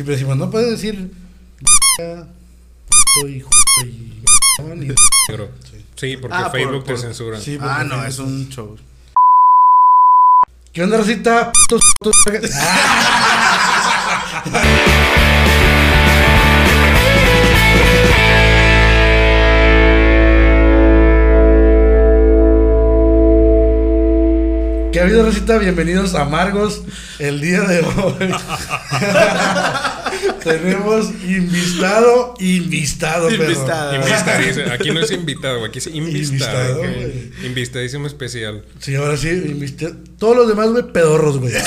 siempre decimos, no puedes decir. Estoy y. Sí, porque Ah, por- Facebook por- te censura. Sí, Ah, no, es un show. ¿Qué onda, Rosita? ¿Qué ha habido, Rosita? Bienvenidos a Amargos. El día de hoy tenemos invitado, invitado, perro. Invistado. Invistadísimo. Aquí no es invitado, güey, aquí es invistado. Invistado, güey. güey. Invistadísimo especial. Sí, ahora sí, invité- Todos los demás, güey, pedorros, güey.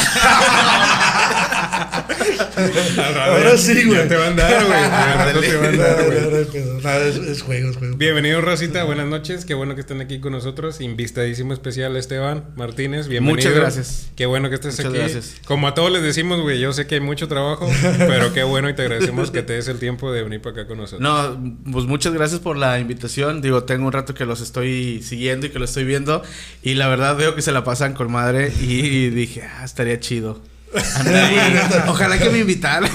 Ahora sí, güey. Ya te va a andar, güey. Te va a No, güey. no. No, es, es juego, es juego. Bienvenido, Rosita. Buenas noches. Qué bueno que estén aquí con nosotros. Invistadísimo especial, Esteban Martínez. Bienvenido. Muchas gracias. Qué bueno que estés Muchas aquí. gracias. Como a todos les decimos, güey, yo sé que hay mucho trabajo, pero qué bueno y te agradecemos que te des el tiempo de venir para acá con nosotros. No, pues muchas gracias por la invitación. Digo, tengo un rato que los estoy siguiendo y que lo estoy viendo. Y la verdad veo que se la pasan con madre. Y dije, ah, estaría chido. Ojalá que me invitaran.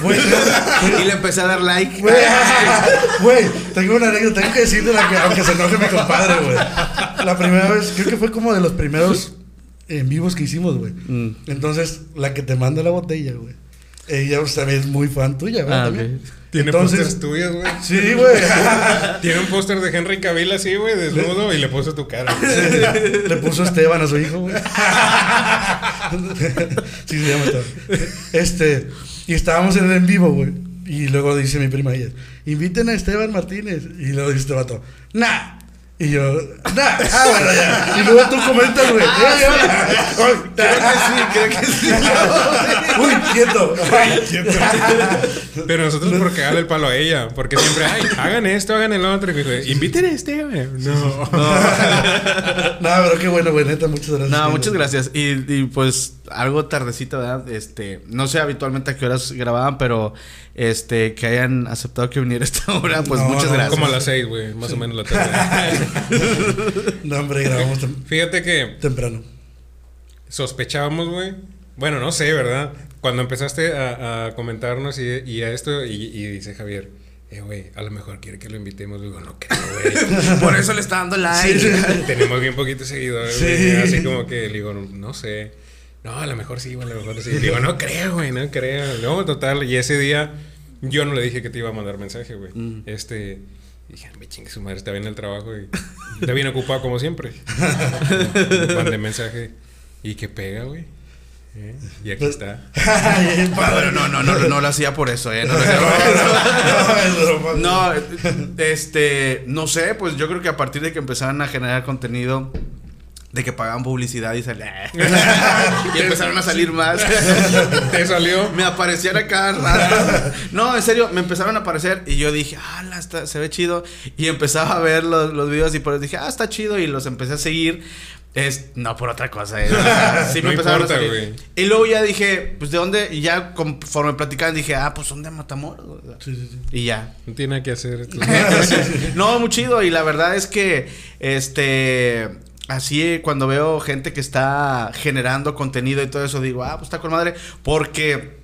y le empecé a dar like. Güey, güey, tengo una anécdota, tengo que decirte la que, aunque se enoje mi compadre, güey. La primera vez, creo que fue como de los primeros en vivos que hicimos, güey. Mm. Entonces, la que te manda la botella, güey. Ella también es muy fan tuya, güey. Ah, también. Tiene Entonces, pósters tuyos, güey. Sí, güey. Tiene un póster de Henry Cavill así, güey, desnudo y le puso tu cara. Le puso Esteban a su hijo, güey. sí, se llama Esteban. Este, y estábamos en el en vivo, güey. Y luego dice mi prima ella, inviten a Esteban Martínez. Y luego dice este vato, nah. Y yo, nah, ah, bueno, ya. Y luego tú comentas, güey. "Eh, hola". Creo que sí, creo que sí. Uy, quieto. Pero nosotros por cagarle el palo a ella, porque siempre, ay, hagan esto, hagan el otro. Y inviten a este, güey. No. No, pero qué bueno, güey, neta, muchas gracias. No, muchas gracias. Y, y, pues algo tardecito, ¿verdad? Este, no sé habitualmente a qué horas grababan, pero este, que hayan aceptado que viniera a esta hora, pues No, muchas no, gracias. Como a las seis, güey, más o menos la tarde. No, hombre, grabamos Fíjate que temprano. sospechábamos, güey. Bueno, no sé, ¿verdad? Cuando empezaste a, a comentarnos y, y a esto, y, y dice Javier, eh, güey, a lo mejor quiere que lo invitemos. Digo, no creo, güey. Por eso le está dando like. Sí, Tenemos bien poquitos seguidores, Sí. güey. Así como que, le digo, no, no sé. No, a lo mejor sí, güey, a lo mejor sí. Digo, no creo, güey, no creo. No, total. Y ese día, yo no le dije que te iba a mandar mensaje, güey. Mm. Este. Dije, me chingue su madre, está bien en el trabajo y está bien ocupado como siempre. Mandé mensaje y que pega, güey. ¿Eh? Y aquí está. Ay, Bueno, no, no, no, no lo hacía por eso, eh. No, lo hacía por eso. No, este, no sé, pues yo creo que a partir de que empezaron a generar contenido, de que pagaban publicidad y salía. y empezaron a salir más. ¿Te salió? me aparecían a cada rato. No, en serio, me empezaron a aparecer y yo dije, ah, está- se ve chido. Y empezaba a ver los, los videos y por eso dije, ah, está chido. Y los empecé a seguir. Es, no por otra cosa, eh. O sea, sí me No empezaron importa, a salir. Y luego ya dije, pues de dónde, y ya conforme platicaban dije, ah, pues son de Matamoros. o sea, Sí, sí, sí. Y ya. No tiene nada que hacer. esto. no, muy chido. Y la verdad es que, este, así cuando veo gente que está generando contenido y todo eso, digo, ah, pues está con madre. Porque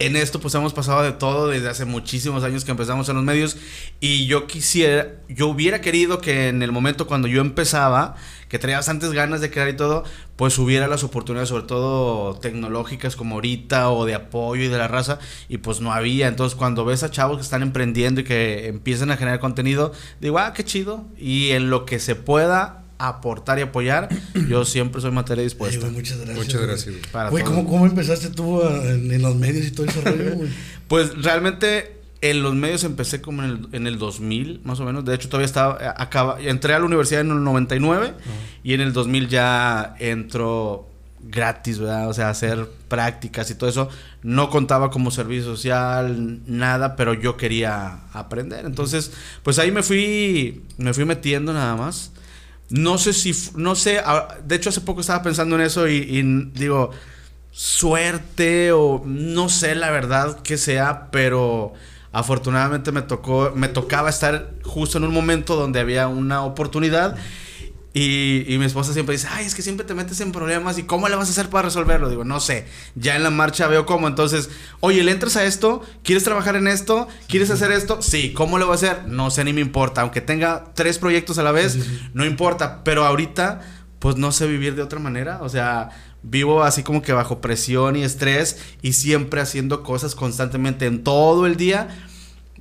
en esto pues hemos pasado de todo desde hace muchísimos años que empezamos en los medios. Y yo quisiera, yo hubiera querido que en el momento cuando yo empezaba, que traía bastantes ganas de crear y todo, pues hubiera las oportunidades, sobre todo tecnológicas como ahorita o de apoyo y de la raza, y pues no había. Entonces, cuando ves a chavos que están emprendiendo y que empiezan a generar contenido, digo, ah, qué chido. Y en lo que se pueda aportar y apoyar, yo siempre soy materia Ay, dispuesta. güey, muchas gracias. Muchas gracias, güey. para Güey. ¿cómo, ¿cómo empezaste tú a- en, en los medios y todo ese rollo, güey? Pues realmente en los medios empecé como en el, en el 2000, más o menos. De hecho, todavía estaba, eh, acaba, entré a la universidad en el 99 y en el 2000 ya entro gratis, ¿verdad? O sea, hacer prácticas y todo eso. No contaba como servicio social, nada, pero yo quería aprender. Entonces, pues ahí me fui, me fui metiendo nada más. No sé si, no sé, de hecho hace poco estaba pensando en eso y, y digo, suerte o no sé la verdad que sea, pero afortunadamente me tocó, me tocaba estar justo en un momento donde había una oportunidad Y, y mi esposa siempre dice, ay, es que siempre te metes en problemas y cómo le vas a hacer para resolverlo. Digo, no sé, ya en la marcha veo cómo. Entonces, oye, ¿le entras a esto? ¿Quieres trabajar en esto? ¿Quieres hacer esto? Sí, ¿cómo lo voy a hacer? No sé, ni me importa. Aunque tenga tres proyectos a la vez, Sí, sí, sí. no importa. Pero ahorita, pues no sé vivir de otra manera. O sea, vivo así como que bajo presión y estrés y siempre haciendo cosas constantemente en todo el día.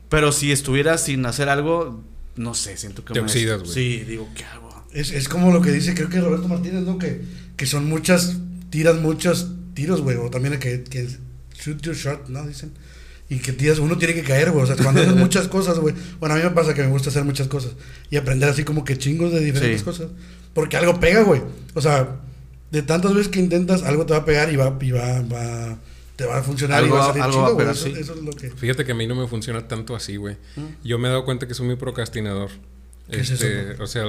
Pero si estuviera sin hacer algo, no sé, siento que Te me- oxidas, güey. Sí, digo, ¿qué hago? Es, es como lo que dice, creo que Roberto Martínez, ¿no? Que, que son muchas, tiras muchos tiros, güey. O también que, que shoot your shot, ¿no? Dicen. Y que tiras, uno tiene que caer, güey. O sea, cuando haces muchas cosas, güey. Bueno, a mí me pasa que me gusta hacer muchas cosas. Y aprender así como que chingos de diferentes Sí. cosas. Porque algo pega, güey. O sea, de tantas veces que intentas, algo te va a pegar y va, y va, va te va a funcionar Algo- y va a salir chido, güey. Eso, sí. eso es lo que... Fíjate que a mí no me funciona tanto así, güey. Mm. Yo me he dado cuenta que soy muy procrastinador. ¿Qué es Este, eso, O sea,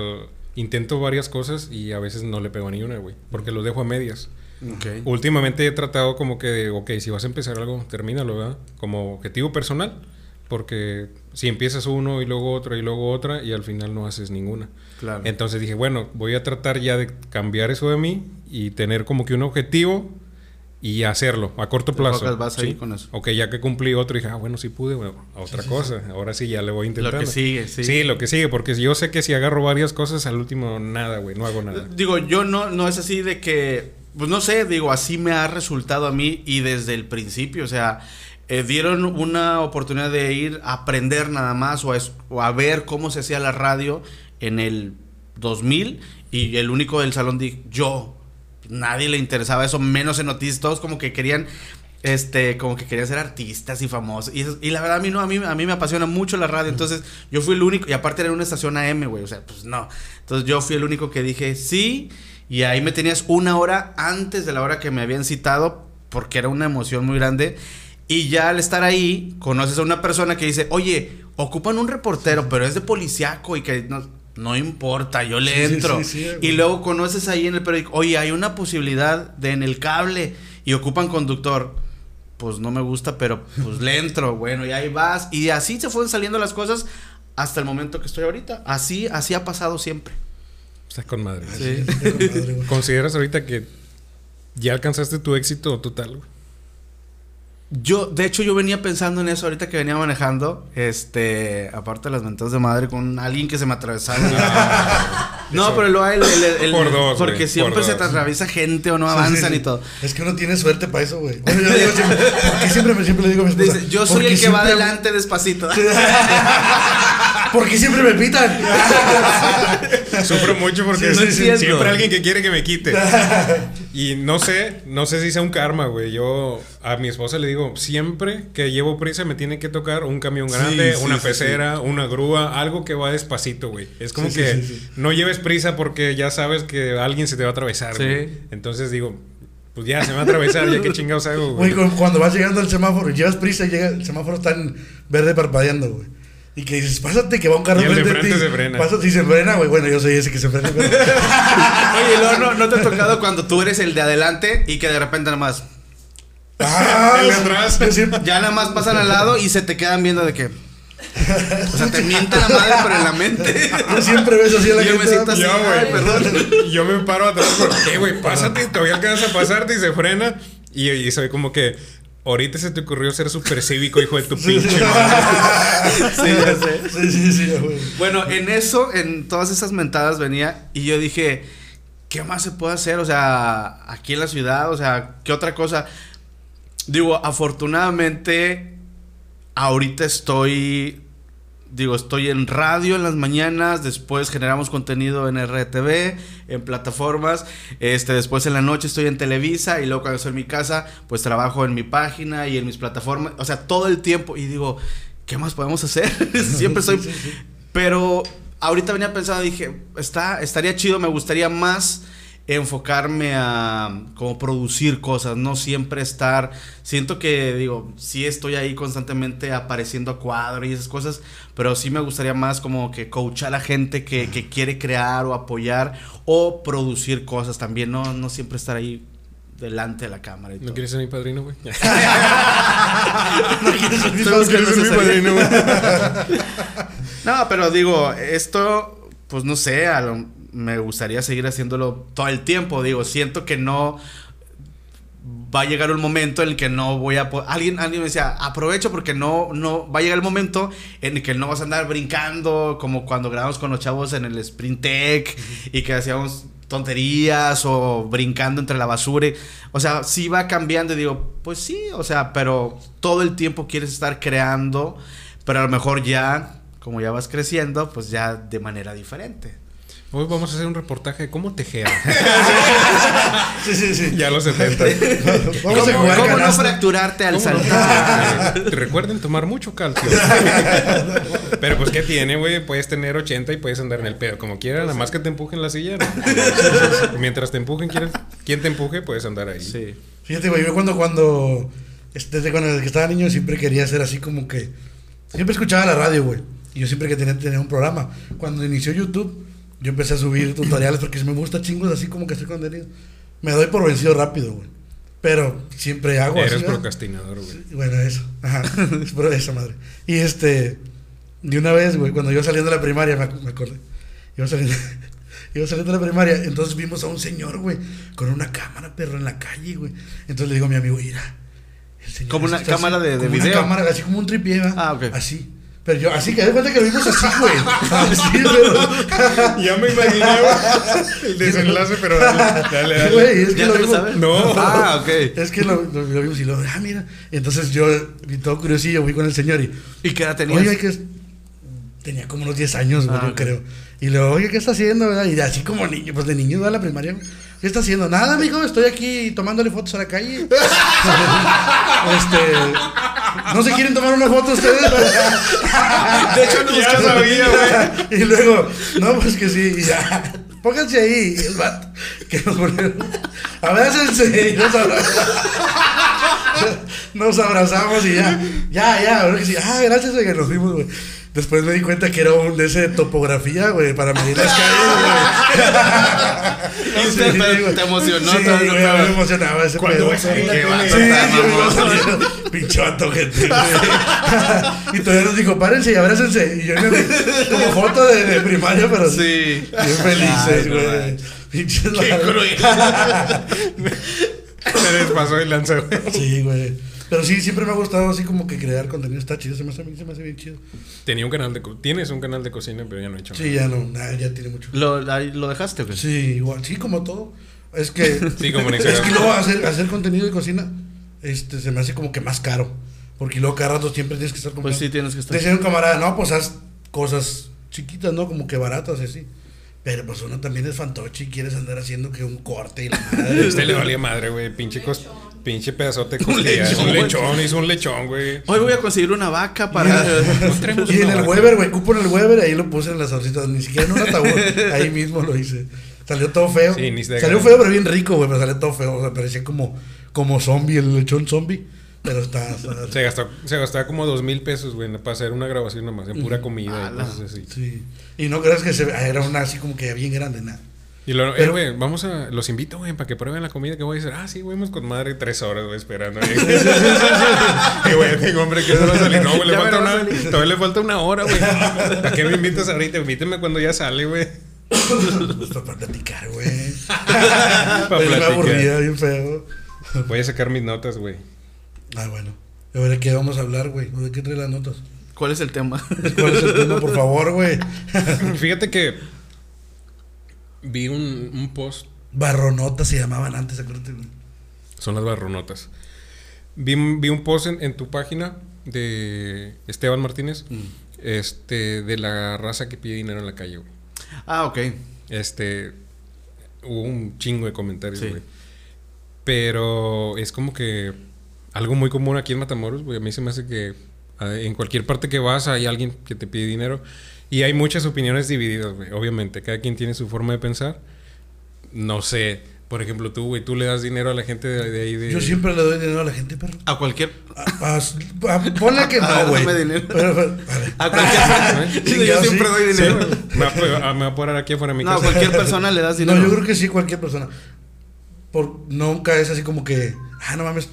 intento varias cosas y a veces no le pego a ni una, güey. Porque lo dejo a medias. Ok. Últimamente he tratado como que de, ok, si vas a empezar algo, termínalo, ¿verdad? Como objetivo personal. Porque si empiezas uno y luego otro y luego otra y al final no haces ninguna. Claro. Entonces dije, bueno, voy a tratar ya de cambiar eso de mí y tener como que un objetivo y hacerlo a corto plazo. vas ahí ¿sí? con eso. Ok, ya que cumplí otro, dije, ah, bueno, sí pude, bueno, a otra sí, cosa. Ahora sí ya le voy intentando. Lo que sigue, sí. Sí, lo que sigue, porque yo sé que si agarro varias cosas, al último nada, güey, no hago nada. Digo, yo no, no es así de que, pues no sé, digo, así me ha resultado a mí y desde el principio, o sea, eh, dieron una oportunidad de ir a aprender nada más o a, o a ver cómo se hacía la radio en el 2000 y el único del salón dije, yo, nadie le interesaba eso, menos en noticias, todos como que querían... Este, como que querían ser artistas y famosos. Y, la verdad, a mí no, a mí, a mí me apasiona mucho la radio. Entonces, yo fui el único. Y aparte era una estación AM, güey. O sea, pues no. Entonces, yo fui el único que dije sí. Y ahí me tenías una hora antes de la hora que me habían citado. Porque era una emoción muy grande. Y ya al estar ahí, conoces a una persona que dice, oye, ocupan un reportero, pero es de policiaco y que no, no importa, yo le Sí, entro. sí, sí, y luego conoces ahí en el periódico, oye, hay una posibilidad de en el cable y ocupan conductor. Pues no me gusta, pero pues le entro, bueno, y ahí vas. Y así se fueron saliendo las cosas hasta el momento que estoy ahorita. Así, así ha pasado siempre. Está con madre. Con madre. ¿Consideras ahorita que ya alcanzaste tu éxito total, güey? Yo, de hecho, yo venía pensando en eso ahorita que venía manejando. Este, aparte de las mentadas de madre con alguien que se me atravesaba. no, Eso. pero lo hay el, el- el- Por dos, Porque güey, siempre por se dos. te atraviesa gente o no Sí, avanzan sí, y todo. Es que uno tiene suerte para eso, güey. Bueno, yo digo siempre, porque siempre, le digo a mi esposa. Dice, yo soy el que va adelante despacito. Porque siempre me pitan. Sufro mucho porque Sí, sí, siempre alguien que quiere que me quite. y no sé, no sé si sea un karma, güey. Yo a mi esposa le digo, siempre que llevo prisa me tiene que tocar un camión grande, sí, una sí, pecera, una grúa, algo que va despacito, güey. Es como que sí, sí. no lleves prisa porque ya sabes que alguien se te va a atravesar, Sí. güey. Entonces digo, pues ya se me va a atravesar, ya qué chingados hago, güey. Güey, cu- cuando vas llegando al semáforo y llevas prisa y llega, el semáforo está en verde parpadeando, güey. Y que dices, pásate que va un carro Y el de frente se frena. Pásate y se frena, güey. Bueno, yo soy ese que se frena. pero- Oye, luego no, no te ha tocado cuando tú eres el de adelante y que de repente nada más. Ah, El de atrás. Ya nada más pasan al lado y se te quedan viendo de que. O sea, te miente la madre, pero en la mente. Yo siempre ves así a la Yo me gente. siento así. Yo, güey. perdón. Yo me paro atrás porque, güey, pásate, todavía alcanzas a pasarte y se frena. Y, y soy como que, ahorita se te ocurrió ser súper cívico, hijo de tu pinche madre. Sí, ya sé. Sí, sí, sí, güey. Bueno, en eso, en todas esas mentadas venía y yo dije, ¿qué más se puede hacer? O sea, aquí en la ciudad, o sea, ¿qué otra cosa? Digo, afortunadamente, ahorita estoy, digo, estoy en radio en las mañanas, después generamos contenido en RTV, en plataformas, este, después en la noche estoy en Televisa y luego cuando estoy en mi casa, pues trabajo en mi página y en mis plataformas, o sea, todo el tiempo y digo, ¿qué más podemos hacer? Siempre estoy... Sí, sí, sí. Pero ahorita venía pensando, dije, está, estaría chido, me gustaría más enfocarme a como producir cosas, no siempre estar, siento que digo, sí estoy ahí constantemente apareciendo a cuadro y esas cosas, pero sí me gustaría más como que coachar a la gente que, que quiere crear o apoyar o producir cosas también, no, no siempre estar ahí delante de la cámara y ¿No todo. quieres ser mi padrino, güey? Estoy buscando ser mi padrino, güey? No, pero digo, esto, pues no sé, a lo- me gustaría seguir haciéndolo todo el tiempo. Digo, siento que no va a llegar un momento en el que no voy a alguien alguien me decía aprovecho porque no no va a llegar el momento en el que no vas a andar brincando como cuando grabamos con los chavos en el Sprint Tech y que hacíamos tonterías o brincando entre la basura o sea sí va cambiando y digo pues sí o sea pero todo el tiempo quieres estar creando pero a lo mejor ya como ya vas creciendo pues ya de manera diferente Hoy vamos a hacer un reportaje de cómo tejer. Sí, sí, sí. ya a los 70. Vamos a ¿Cómo, jugar cómo no fracturarte al saltar? Recuerden tomar mucho calcio. Pero pues, ¿qué tiene, güey? Puedes tener 80 y puedes andar en el pedo como quieras, nada más que te empujen la silla. ¿no? Mientras te empujen, ¿quieres? quien te empuje, puedes andar ahí. sí Fíjate, güey, yo cuando, cuando, este, desde cuando que estaba niño siempre quería ser así como que, siempre escuchaba la radio, güey. Y yo siempre que tenía, tenía un programa. Cuando inició YouTube, yo empecé a subir tutoriales porque me gusta chingos así como que hacer contenido. Me doy por vencido rápido, güey. Pero siempre hago Eres procrastinador, güey. Sí, Bueno, eso. Ajá. Es por esa madre. Y este. De una vez, güey, cuando yo saliendo de la primaria, me, ac- me acordé. Iba saliendo, iba saliendo de la primaria, entonces vimos a un señor, güey, con una cámara, perro, en la calle, güey. Entonces le digo a mi amigo, mira. El señor Como una cámara de- de como una video. cámara, así como un tripié, ¿va? Ah, ok. Así. Pero yo, así que de cuenta que lo vimos así, güey. Así, pero. Ya me imaginé güey, el desenlace, pero dale, dale, dale. Güey, es que ¿Ya lo vimos. sabes? No. Ah, ok. Es que lo, lo- lo vimos y lo, ah, mira. Entonces yo, y todo curiosillo, fui con el señor y, ¿Y qué edad tenías? Oye, que es- tenía como unos 10 años, güey, Ah, yo creo. Y le digo, oye, ¿qué está haciendo? verdad? Y así como niño, pues de niño va a la primaria. güey. ¿Qué está haciendo? Nada, mijo, estoy aquí tomándole fotos a la calle. este. ¿No se quieren tomar una foto ustedes? De hecho, nos Ya sabía, güey. y luego, no, pues que sí, ya. Pónganse ahí. Y el vato, que nos volvieron. Abrácense y nos abrazamos. Nos abrazamos y ya. Ya, ya. Ahora que sí. Ah, gracias, güey, que nos fuimos, güey. Después me di cuenta que era un de ese de topografía, güey, para medir las calles, güey. Y te- emocionó Sí, güey, me emocionaba ese pedo. Qué Sí, saliendo, pinche vato, gente. y todavía nos dijo, párense y abrácense. Y yo el- como foto de, de primaria, pero sí. Sí. Bien felices, güey. Pinches Qué cruel. Se les pasó el lanza, güey. Sí, güey. Pero sí, siempre me ha gustado así como que crear contenido. Está chido, se me hace, se me hace bien chido. Tenía un canal de... co- Tienes un canal de cocina, pero ya no he hecho Sí, ya no, nada, ya tiene mucho. ¿Lo, ahí lo dejaste o qué? Sí, igual, sí, como todo. Es que. Sí, como en Es que luego hacer, hacer contenido de cocina este, se me hace como que más caro. Porque luego cada rato siempre tienes que estar comprando. Pues sí, tienes que estar. Decía un camarada, no, pues haz cosas chiquitas, ¿no? Como que baratas y así. Pero pues uno también es fantoche y quieres andar haciendo que un corte y la madre. A usted le valía madre, güey. Pinche, cos- pinche pedazote de Un lechón, Un lechón, hizo un lechón, güey. Hoy voy a conseguir una vaca para. y en el vaca. Weber, güey, cupo en el Weber, ahí lo puse en las salsitas, ni siquiera en un ataúd, ahí mismo lo hice. Salió todo feo. Sí, ni se salió feo, pero bien rico, güey, pero salió todo feo. O sea, parecía como, como zombie, el lechón zombie. Pero está. Se gastó, se gastaba como dos mil pesos, güey, para hacer una grabación nomás, en pura comida y cosas así. sí. Y no creas que se, era una así como que bien grande, nada. Y eh, Pero- güey, vamos a. Los invito, güey, para que prueben la comida que voy a hacer. Ah, sí, güey, hemos con madre tres horas, güey, esperando. Y, güey, tengo hombre que no va a salir. No, güey, le falta a una. Todavía le falta una hora, güey. ¿Para qué me invitas ahorita? Invítame cuando ya sale, güey. Pues para platicar, güey. Para platicar. bien feo. Voy a sacar mis notas, güey. Ah, bueno. A ver, ¿de qué vamos a hablar, güey? ¿O ¿De qué trae las notas? ¿Cuál es el tema? ¿Cuál es el tema, por favor, güey? Fíjate que. Vi un, un post Barronotas se llamaban antes, acuérdate, güey. Son las barronotas. Vi, un- vi un post en, en tu página de Esteban Martínez, este, de la raza que pide dinero en la calle, güey. Ah, ok. Este, hubo un chingo de comentarios, Sí. güey. Pero es como que algo muy común aquí en Matamoros, güey. A mí se me hace que ah, en cualquier parte que vas hay alguien que te pide dinero. Y hay muchas opiniones divididas, güey. Obviamente, cada quien tiene su forma de pensar. No sé, por ejemplo, tú, güey, tú le das dinero a la gente de, de ahí de... Yo siempre le doy dinero a la gente, perro. A cualquier. A- a- a- ponle que no, güey. Pero, pero, a cualquier. Sí, yo siempre sí. doy Sí, dinero. güey. me, va a, po- a- me va a parar aquí afuera de mi No, a casa. cualquier persona le das dinero. No, yo creo que sí, cualquier persona. Por, nunca es así como que, ah, no mames,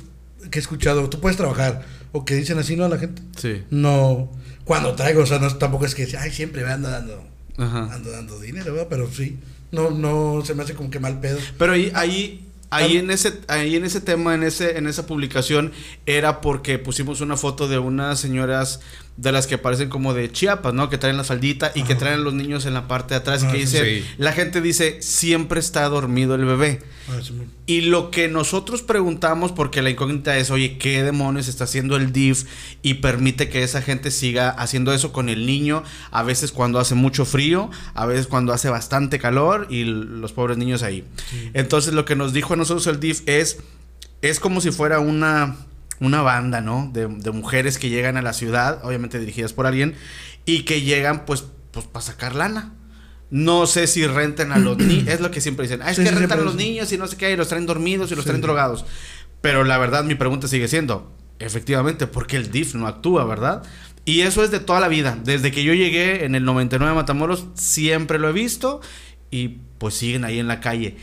que he escuchado, tú puedes trabajar. O que dicen así, ¿no? A la gente. Sí. No, cuando traigo, o sea, no, tampoco es que, ay, siempre me ando dando, Ajá. ando dando dinero, ¿verdad? Pero sí, no, no se me hace como que mal pedo. Pero ahí, ahí, ahí en ese, ahí en ese tema, en ese, en esa publicación, era porque pusimos una foto de unas señoras de las que parecen como de Chiapas, ¿no? Que traen la faldita y que traen los niños en la parte de atrás y Ah, que dice, sí. la gente dice, siempre está dormido el bebé. Ah, sí, Y lo que nosotros preguntamos, porque la incógnita es, oye, ¿qué demonios está haciendo el DIF y permite que esa gente siga haciendo eso con el niño? A veces cuando hace mucho frío, a veces cuando hace bastante calor y los pobres niños ahí. Entonces lo que nos dijo a nosotros el DIF es, es como si fuera una, una banda, ¿no? De, de mujeres que llegan a la ciudad, obviamente dirigidas por alguien, y que llegan pues, pues para sacar lana. No sé si renten a los niños. Es lo que siempre dicen. Ah, es Sí, que rentan a los niños y no sé qué, y los traen dormidos y los Sí. traen drogados. Pero la verdad, mi pregunta sigue siendo: efectivamente, ¿por qué el DIF no actúa, verdad? Y eso es de toda la vida. Desde que yo llegué en el 99 a Matamoros, siempre lo he visto y pues siguen ahí en la calle.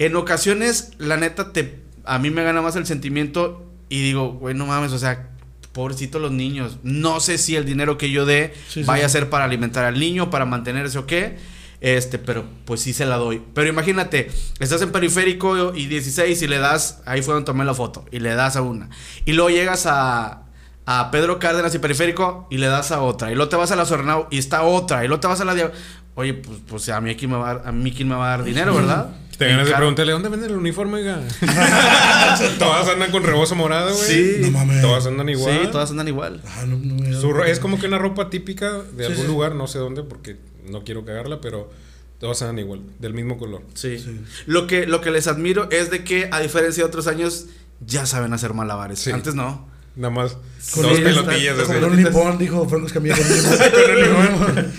En ocasiones, la neta, te, a mí me gana más el sentimiento y digo, güey, no mames, o sea, pobrecitos los niños. No sé si el dinero que yo dé Sí, sí, vaya a ser para alimentar al niño, para mantenerse o qué. Este, pero pues sí se la doy. Pero imagínate, estás en periférico y 16 y le das, ahí fue donde tomé la foto, y le das a una. Y luego llegas a, a Pedro Cárdenas y periférico y le das a otra. Y luego te vas a la Sornau y está otra. Y luego te vas a la... Oye, pues, pues a mí quién me va a dar, a mí quién me va a dar dinero, ¿verdad? Te ganas de preguntarle, ¿dónde venden el uniforme, oiga? Todas andan con rebozo morado, güey. Sí. No mames. Todas andan igual. Sí, todas andan igual. Ah, no, no dado Su es como que una ropa típica de Sí, algún sí. lugar, no sé dónde, porque no quiero cagarla, pero todas andan igual, del mismo color. Sí. Sí. Lo que, lo que les admiro es de que, a diferencia de otros años, ya saben hacer malabares. Sí. Antes no. Nada más Con dos el- pelotillas. Con así. un limón, dijo Franco Escamilla. Con un limón.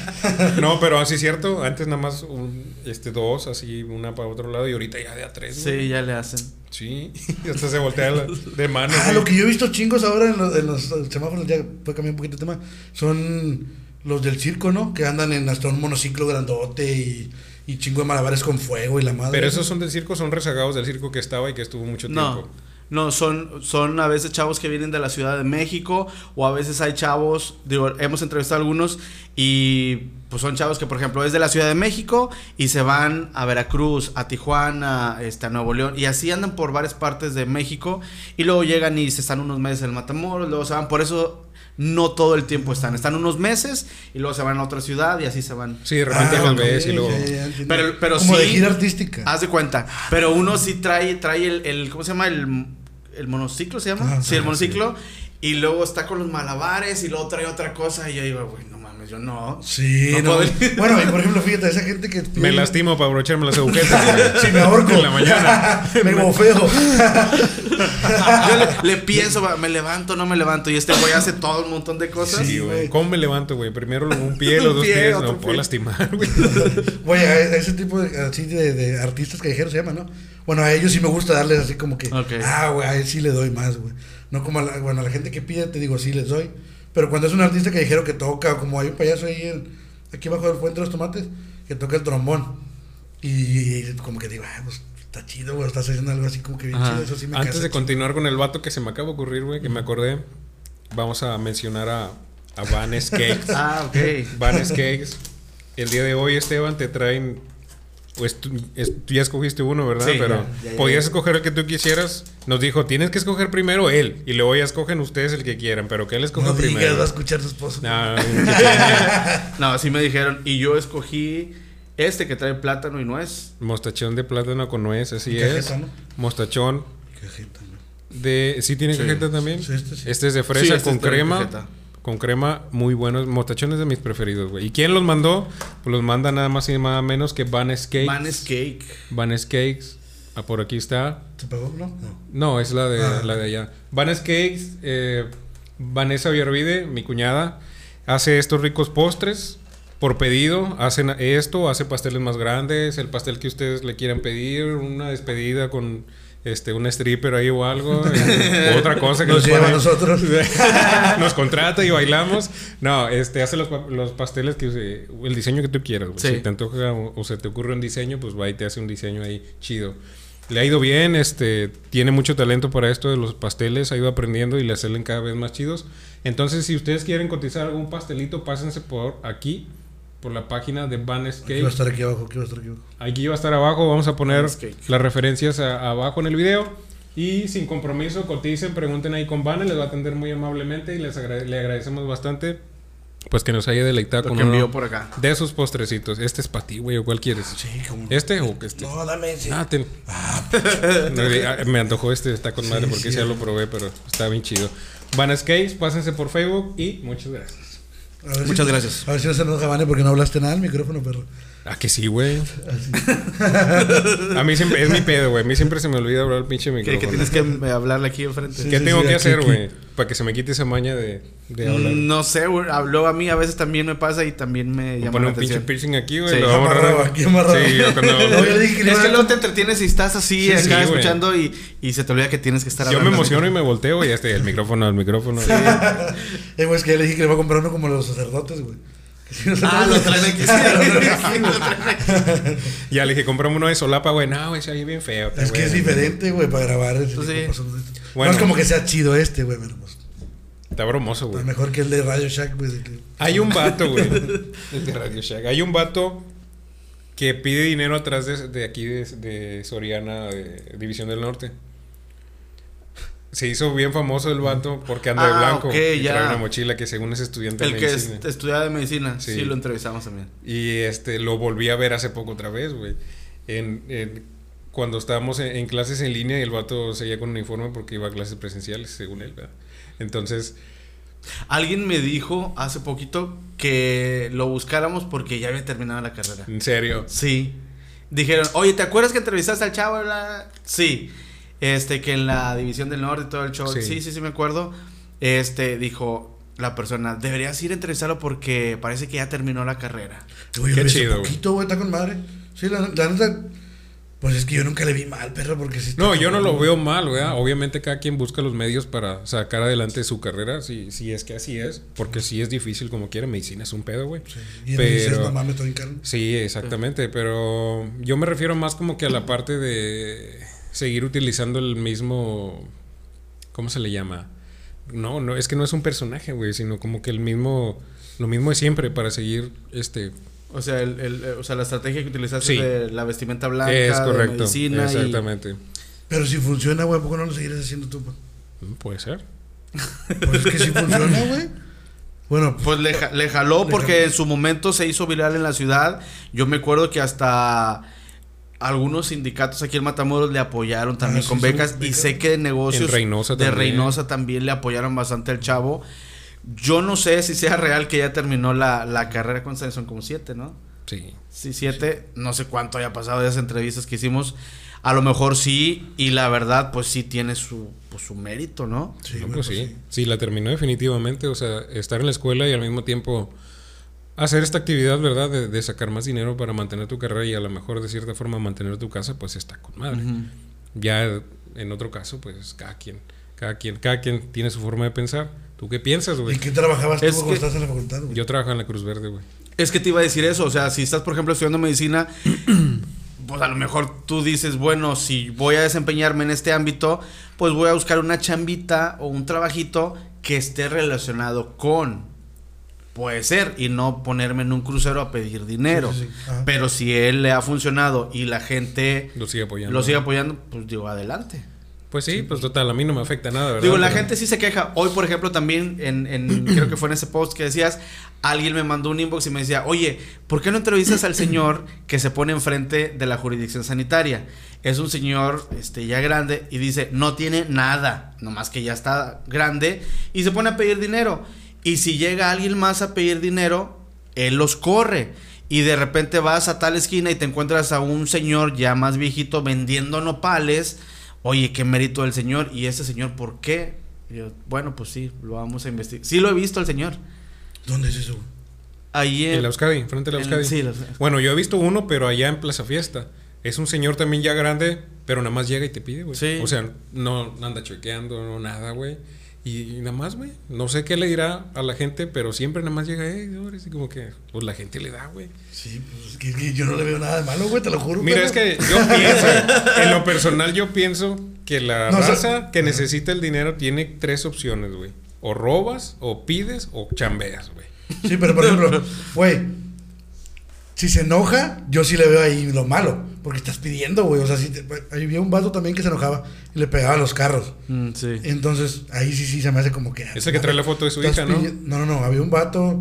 No, pero así es cierto. Antes nada más un, este, dos, así, una para otro lado, y ahorita ya de a tres. Sí, güey. ya le hacen. Sí, hasta se voltea la- de mano. Ah, güey. lo que yo he visto chingos ahora en los, en los semáforos, ya puede cambiar un poquito de tema, son los del circo, ¿no? Que andan en hasta un monociclo grandote y, y chingo de malabares con fuego y la madre. Pero esos son del circo, son rezagados del circo que estaba y que estuvo mucho No. tiempo. No, son, son a veces chavos que vienen de la Ciudad de México o a veces hay chavos, digo, hemos entrevistado a algunos y pues son chavos que por ejemplo es de la Ciudad de México y se van a Veracruz, a Tijuana, este, a Nuevo León y así andan por varias partes de México y luego llegan y se están unos meses en Matamoros, luego se van, por eso no todo el tiempo están, están unos meses y luego se van a otra ciudad y así se van. Sí, de repente Ah, los ok, ves y luego. ya, ya entiendo. Pero- pero Como de sí- gira artística. Haz de cuenta. Pero uno sí trae, trae el, el- ¿cómo se llama? El, el monociclo se llama. Ajá, sí, el monociclo. Y luego está con los malabares y luego trae otra cosa. Y yo digo, güey, no mames, yo no. Sí, No. Bueno, y por ejemplo, fíjate, esa gente que. Me lastimo para abrocharme las agujetas. Sí, me ahorco. En la mañana. me bofeo. Yo le, le pienso, me levanto, no me levanto. Y este güey hace todo un montón de cosas. Sí, güey. ¿Cómo me levanto, güey? Primero un pie, los Un dos pie, pies. No puedo lastimar, güey. Oye, ese tipo de, así de, de artistas callejeros se llama, ¿no? Bueno, a ellos sí me gusta darles así como que. Ok. Ah, güey, a él sí le doy más, güey. No como a la, bueno, a la gente que pide, te digo, sí les doy. Pero cuando es un artista callejero que toca, o como hay un payaso ahí en, aquí abajo del puente de los tomates, que toca el trombón. Y, y como que digo, ah, pues está chido, güey, estás haciendo algo así como que bien Ajá. chido, eso sí me Antes casa de chido. continuar con el vato que se me acaba de ocurrir, güey, que me acordé, vamos a mencionar a, a Vanes Cakes. Ah, ok. Vanes Cakes. El día de hoy, Esteban, te traen. Pues tú, es- tú ya escogiste uno, ¿verdad? Sí, Pero ya, ya, ya. podías escoger el que tú quisieras. Nos dijo, tienes que escoger primero él. Y luego ya escogen ustedes el que quieran. Pero que él escoja No digas, primero. va a escuchar su esposo. No, ¿qué? No, así me dijeron. Y yo escogí este que trae plátano y nuez. Mostachón de plátano con nuez, así Cajeta, es. ¿no? Mostachón Cajeta, ¿no? de. ¿Sí tiene Sí. cajeta también? Sí, este sí. es de fresa Sí, este con crema. Con crema muy buenos. Mostachones de mis preferidos, güey. ¿Y quién los mandó? Pues los manda nada más y nada menos que Vanes Cakes. Manes Cake. Vanes Cakes. Ah, por aquí está. ¿Se pegó? No, no. No, es la de, Ah. la de allá. Vanes Cakes. eh, Vanessa Villarvide, mi cuñada, hace estos ricos postres. Por pedido, hacen esto, hace pasteles más grandes, el pastel que ustedes le quieran pedir, una despedida con este un stripper ahí o algo, eh, otra cosa que Nos les lleva a nosotros. nos contrata y bailamos. No, este hace los, los pasteles que el diseño que tú quieras. Sí. Si te antoja o, o se te ocurre un diseño, pues va y te hace un diseño ahí chido. Le ha ido bien, este, tiene mucho talento para esto de los pasteles, ha ido aprendiendo y le salen cada vez más chidos. Entonces, si ustedes quieren cotizar algún pastelito, pásense por aquí por la página de Aquí va a estar aquí abajo, aquí va a estar aquí abajo. Aquí va a estar abajo, vamos a poner Vanescape. las referencias a- abajo en el video. Y sin compromiso, coticen, pregunten ahí con Vane, les va a atender muy amablemente y les agrade- le agradecemos bastante pues que nos haya deleitado Lo con que uno por acá. de esos postrecitos. Este es para ti, güey, o cuál quieres. Sí, como. ¿Este o que este? No, dame ese. Ah, ten. No, ah, me antojó este, está con madre porque sí. ya lo probé, pero está bien chido. Vanescape, pásense por Facebook y muchas gracias. A ver Muchas si- gracias. A ver si no se enoja, Vane, porque no hablaste nada al micrófono, perro. Ah, que sí, güey. A mí siempre, es mi pedo, güey. A mí siempre se me olvida hablar el pinche Que, micrófono. que tienes que hablarle aquí enfrente. Sí, ¿Qué sí, tengo sí, que aquí, hacer, güey? Para que se me quite esa maña de, de hablar. No sé, güey. Luego a mí a veces también me pasa y también me Me llama pone un pinche piercing aquí, güey. Sí. lo vamos a aquí amarrado. Sí, yo cuando- No, yo dije Es que luego te entretienes y estás así Sí, acá sí, escuchando y, y se te olvida que tienes que estar Yo me hablando. emociono y me volteo, güey. Ya está el micrófono, el micrófono. Eh, güey, es que ya le dije que le voy a comprar uno como los sacerdotes, güey. Ah, lo- traen aquí. sí, lo traen aquí. Ya le dije, comprame uno de solapa, güey. No, güey, se oye bien feo. Es que es diferente, güey, para grabar. Pues. No es como que sea chido este, güey, pero pues, Está bromoso, güey. es mejor que el de Radio Shack, güey. Hay un vato, güey. El de Radio Shack. Hay un vato que pide dinero atrás de, de aquí, de, de Soriana, de División del Norte. Se hizo bien famoso el vato porque anda de Ah, blanco. ok, y ya. trae una mochila que según es estudiante El de que medicina. es- estudiaba de medicina. Sí. Sí. lo entrevistamos también. Y este lo volví a ver hace poco otra vez, güey. En, en- cuando estábamos en, en clases en línea y el vato seguía con uniforme porque iba a clases presenciales, según él, ¿verdad? Entonces, Alguien me dijo hace poquito que lo buscáramos porque ya había terminado la carrera. en serio. Sí. Dijeron, oye, ¿te acuerdas que entrevistaste al chavo? Bla? Sí. Este, que en la División del Norte y todo el show. Sí. Sí, sí, sí, me acuerdo. Este, dijo la persona, deberías ir a entrevistarlo porque parece que ya terminó la carrera. Güey, Qué chido, güey. poquito, güey, está con madre. Sí, la, la neta. Pues es que yo nunca le vi mal, perro, porque está No, yo no lo güey. veo mal, ¿verdad? Obviamente cada quien busca los medios para sacar adelante su carrera, si, si es que así es, porque sí es difícil como quiera, medicina es un pedo, güey. Sí. Y me dices, Pero- no mames, estoy en carne. Sí, exactamente, pero yo me refiero más como que a la parte de seguir utilizando el mismo, ¿cómo se le llama? No, no, es que no es un personaje, güey, sino como que el mismo, lo mismo de siempre para seguir, este, O sea, el, el- o sea la estrategia que utilizaste Sí. de la vestimenta blanca, es de correcto, medicina y- exactamente. Pero si funciona, güey, ¿por qué no lo seguirás haciendo tú? Mm, Puede ser. Pues es que sí funciona, güey. Bueno, Pues le, le jaló Le porque jaló. en su momento se hizo viral en la ciudad. Yo me acuerdo que hasta algunos sindicatos aquí en Matamoros le apoyaron también Ah, sí, con sí, becas. Y sé que de negocios En Reynosa de también. Reynosa también le apoyaron bastante al chavo. Yo no sé si sea real que ya terminó la, la carrera con son como siete, ¿no? Sí. Sí, siete. No sé cuánto haya pasado de esas entrevistas que hicimos. A lo mejor sí, y la verdad, pues sí tiene su, pues, su mérito, ¿no? sí, No, güey, pues pues sí. sí, la terminó definitivamente. O sea, estar en la escuela y al mismo tiempo hacer esta actividad, ¿verdad? De, de sacar más dinero para mantener tu carrera y a lo mejor de cierta forma mantener tu casa, pues está con madre. Ya en otro caso, pues cada quien, cada quien, cada quien tiene su forma de pensar. ¿Tú qué piensas, ¿Y güey? qué trabajabas tú cuando estás en la facultad, güey? Yo trabajo en la Cruz Verde, güey. Es que te iba a decir eso, o sea, si estás, por ejemplo, estudiando medicina, pues a lo mejor tú dices, bueno, si voy a desempeñarme en este ámbito, pues voy a buscar una chambita o un trabajito que esté relacionado con, puede ser, y no ponerme en un crucero a pedir dinero. Sí, sí, sí. Ajá. Pero si él le ha funcionado y la gente Lo sigue apoyando. lo sigue apoyando, pues digo, adelante. Pues sí, pues total, a mí no me afecta nada, ¿verdad? Digo, la Pero- gente sí se queja. Hoy, por ejemplo, también, en, en- creo que fue en ese post que decías, alguien me mandó un inbox y me decía, oye, ¿por qué no entrevistas al señor que se pone enfrente de la jurisdicción sanitaria? Es un señor este, ya grande y dice, no tiene nada, nomás que ya está grande y se pone a pedir dinero. Y si llega alguien más a pedir dinero, él los corre. Y de repente vas a tal esquina y te encuentras a un señor ya más viejito vendiendo nopales. Oye, qué mérito del señor. ¿Y ese señor por qué? Y yo, bueno, pues sí, lo vamos a investigar. Sí lo he visto al señor. ¿Dónde es eso? Ahí en... En la Euskadi, frente a la en- Euskadi. sí, la- Bueno, yo he visto uno, pero allá en Plaza Fiesta. Es un señor también ya grande, pero nada más llega y te pide, güey. Sí. O sea, no anda chequeando, no nada, güey. Y, y nada más, güey. No sé qué le dirá a la gente, pero siempre nada más llega, eh, y como que, pues la gente le da, güey. Sí, pues es que, que yo no le veo nada de malo, güey, te lo juro. Mira, es que yo pienso, en lo personal, yo pienso que la No, o sea- raza que necesita el dinero tiene tres opciones, güey. O robas, o pides, o chambeas, güey. Sí, pero por ejemplo, güey, si se enoja, yo sí le veo ahí lo malo. Porque estás pidiendo, güey. O sea, si te- ahí había un vato también que se enojaba y le pegaba a los carros. Mm, sí. Entonces, ahí sí, sí se me hace como que. Ese que trae la foto de su hija, ¿no? No, no, no. Había un vato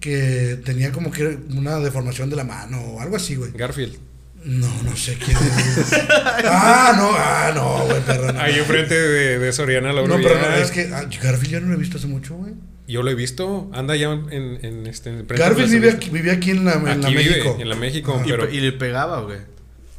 que tenía como que una deformación de la mano o algo así, güey. Garfield. No, no sé quién es. ah, no, ah, no, güey, perdón. Ahí enfrente de, de Soriana, la No, pero no, es que ah, Garfield ya no lo he visto hace mucho, güey. Yo lo he visto, anda ya en, en este. en Garfield Vista. aquí, vivía aquí en la, en la vive, México. en la México. Y, pero pe- y le pegaba, güey.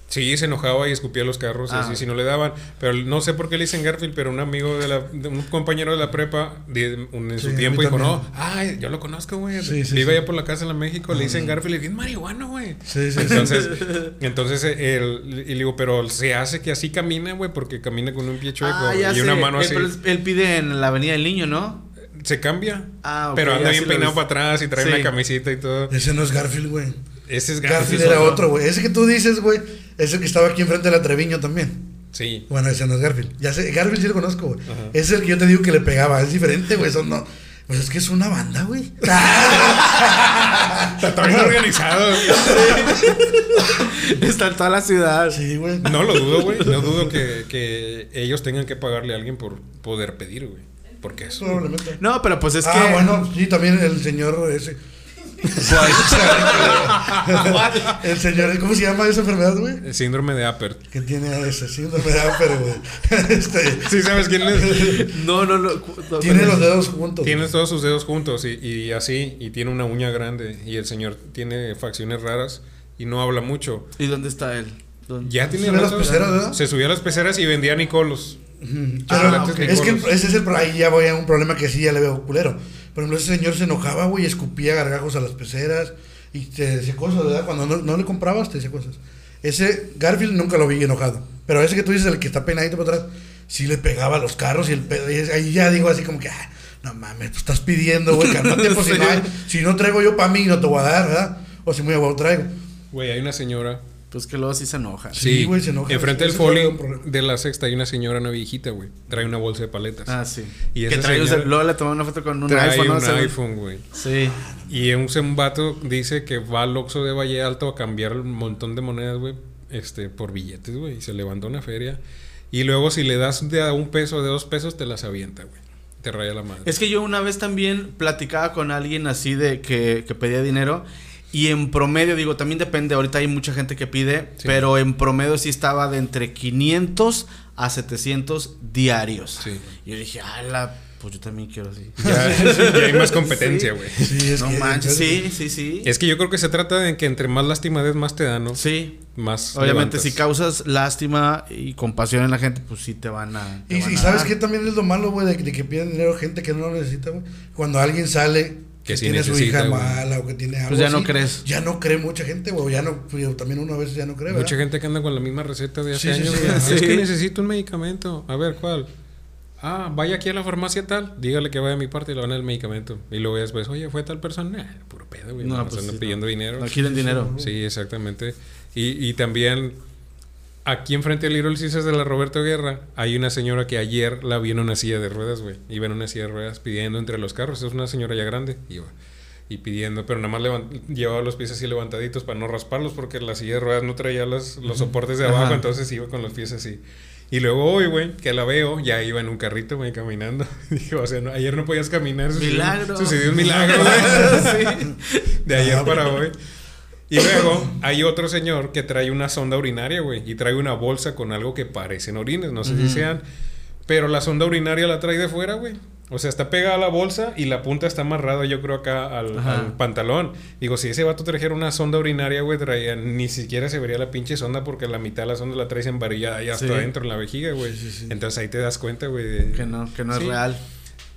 sí se enojaba y escupía los carros y Ah. así si no le daban. Pero no sé por qué le dicen Garfield, pero un amigo de la, de un compañero de la prepa de- un- en Sí, su tiempo dijo, también. no, ay, yo lo conozco, güey. Sí, sí, vive sí. allá por la casa en la México, le dicen Garfield y bien marihuana, güey. Sí, sí, sí. Entonces, entonces eh, el- y le digo, pero se hace que así camina, güey, porque camina con un pie chueco Ah, ya y sé. una mano Él- así. pero él, él pide en la Avenida del Niño, ¿no? Se cambia. Ah, ok, pero anda bien peinado para atrás y trae Sí. una camisita y todo. Ese no es Garfield, güey. Ese es Garfield Garfield. era otro. güey. Ese que tú dices, güey, es el que estaba aquí enfrente de la Treviño también. Sí. Bueno, ese no es Garfield. Ya sé, Garfield sí lo conozco, güey. Es el que yo te digo que le pegaba. Es diferente, güey. Son no. Pues es que es una banda, güey. Está bien organizado. Está en toda la ciudad. Sí, güey. No lo dudo, güey. No dudo que, que ellos tengan que pagarle a alguien por poder pedir, güey. Porque eso. Probablemente. No, pero pues es ah, que. bueno, sí, también el señor ese. el señor, ¿cómo se llama esa enfermedad, güey? El síndrome de Apert. Que tiene ese síndrome de Apper, güey. Este, ¿Sí sabes quién es? No, no, no. tiene pero- los dedos juntos. Tiene todos sus dedos juntos y, y así, y tiene una uña grande. Y el señor tiene facciones raras y no habla mucho. ¿Y dónde está él? ¿Dónde? Ya tiene a las peceras, ¿verdad? Se subió a las peceras y vendía Nicolos. Ah, Pero ok. es que ese es el ahí ya voy a un problema que sí ya le veo culero. Por ejemplo, ese señor se enojaba, güey, escupía gargajos a las peceras y te decía cosas, ¿verdad? Cuando no, no le comprabas, te decía cosas. Ese Garfield nunca lo vi enojado. Pero ese que tú dices, el que está peinadito para atrás, sí le pegaba a los carros y el pedo. Y ahí ya digo así como que, ah, no mames, tú estás pidiendo, güey, cálmate, pues si no, si no traigo yo para mí, no te voy a dar, ¿verdad? O si muy abajo traigo. Güey, hay una señora. Pues que luego sí se enoja. Sí, güey, se enoja. Enfrente del folio de la sexta hay una señora, una viejita, güey. Trae una bolsa de paletas. Ah, sí. Y que trae un señora- Luego le tomó una foto con un Trae iPhone, ¿no? un iPhone, güey. Sí. Y un, un vato dice que va al Oxxo de Valle Alto a cambiar un montón de monedas, güey, este, por billetes, güey. Y se levanta una feria. Y luego si le das de a un peso, de dos pesos, te las avienta, güey. Te raya la madre. Es que yo una vez también platicaba con alguien así de que, que pedía dinero. Y en promedio, digo, también depende, ahorita hay mucha gente que pide, Sí. pero en promedio sí estaba de entre 500 a 700 diarios. Sí. Y yo dije, ala, pues yo también quiero así. Ya, ya hay más competencia, Sí. güey. Sí, es no que- manches, sí, sí, sí. Es que yo creo que se trata de que entre más lastimades más te dan, ¿no? Sí. Más. Obviamente, levantas. si causas lástima y compasión en la gente, pues sí te van a. te Y, van y a sabes dar. qué también es lo malo, güey, de, de que piden dinero gente que no lo necesita, güey. Cuando alguien sale que, Que sí tiene a su necesita, hija güey. mala o que tiene algo Pues ya no crees. Ya no cree mucha gente, güey. Ya no, pues, también uno a veces ya no cree, Mucha ¿verdad? gente que anda con la misma receta de hace Sí, años. sí. Es que necesito un medicamento. A ver, ¿cuál? Ah, vaya aquí a la farmacia tal. Dígale que vaya a mi parte y le van a dar el medicamento. Y luego después, oye, ¿fue tal persona? Nah, puro pedo, güey. No, No, pues andan pidiendo no. dinero. No quieren dinero. Sí, exactamente. Y, y también aquí enfrente del Little Caesars de la Roberto Guerra hay una señora que ayer la vi en una silla de ruedas, güey. Iba en una silla de ruedas pidiendo entre los carros. Es una señora ya grande. Iba. Y pidiendo, pero nada más llevaba los pies así levantaditos para no rasparlos porque la silla de ruedas no traía los, los soportes de abajo, Ajá. entonces iba con los pies así. Y luego hoy, güey, que la veo, ya iba en un carrito, güey, caminando. Dije, o sea, no- ayer no podías caminar. sucedió- Milagro. Sucedió un milagro, güey. Sí. De ayer para hoy. Y luego hay otro señor que trae una sonda urinaria, güey, y trae una bolsa con algo que parecen orines, no sé si sean, pero la sonda urinaria la trae de fuera, güey. O sea, está pegada a la bolsa y la punta está amarrada, yo creo, acá al, al pantalón. Digo, si ese vato trajera una sonda urinaria, güey, traía, ni siquiera se vería la pinche sonda porque la mitad de la sonda la traes embarillada ahí hasta Sí. adentro en la vejiga, güey. Sí, sí, sí. Entonces ahí te das cuenta, güey. de- Que no, que no es real.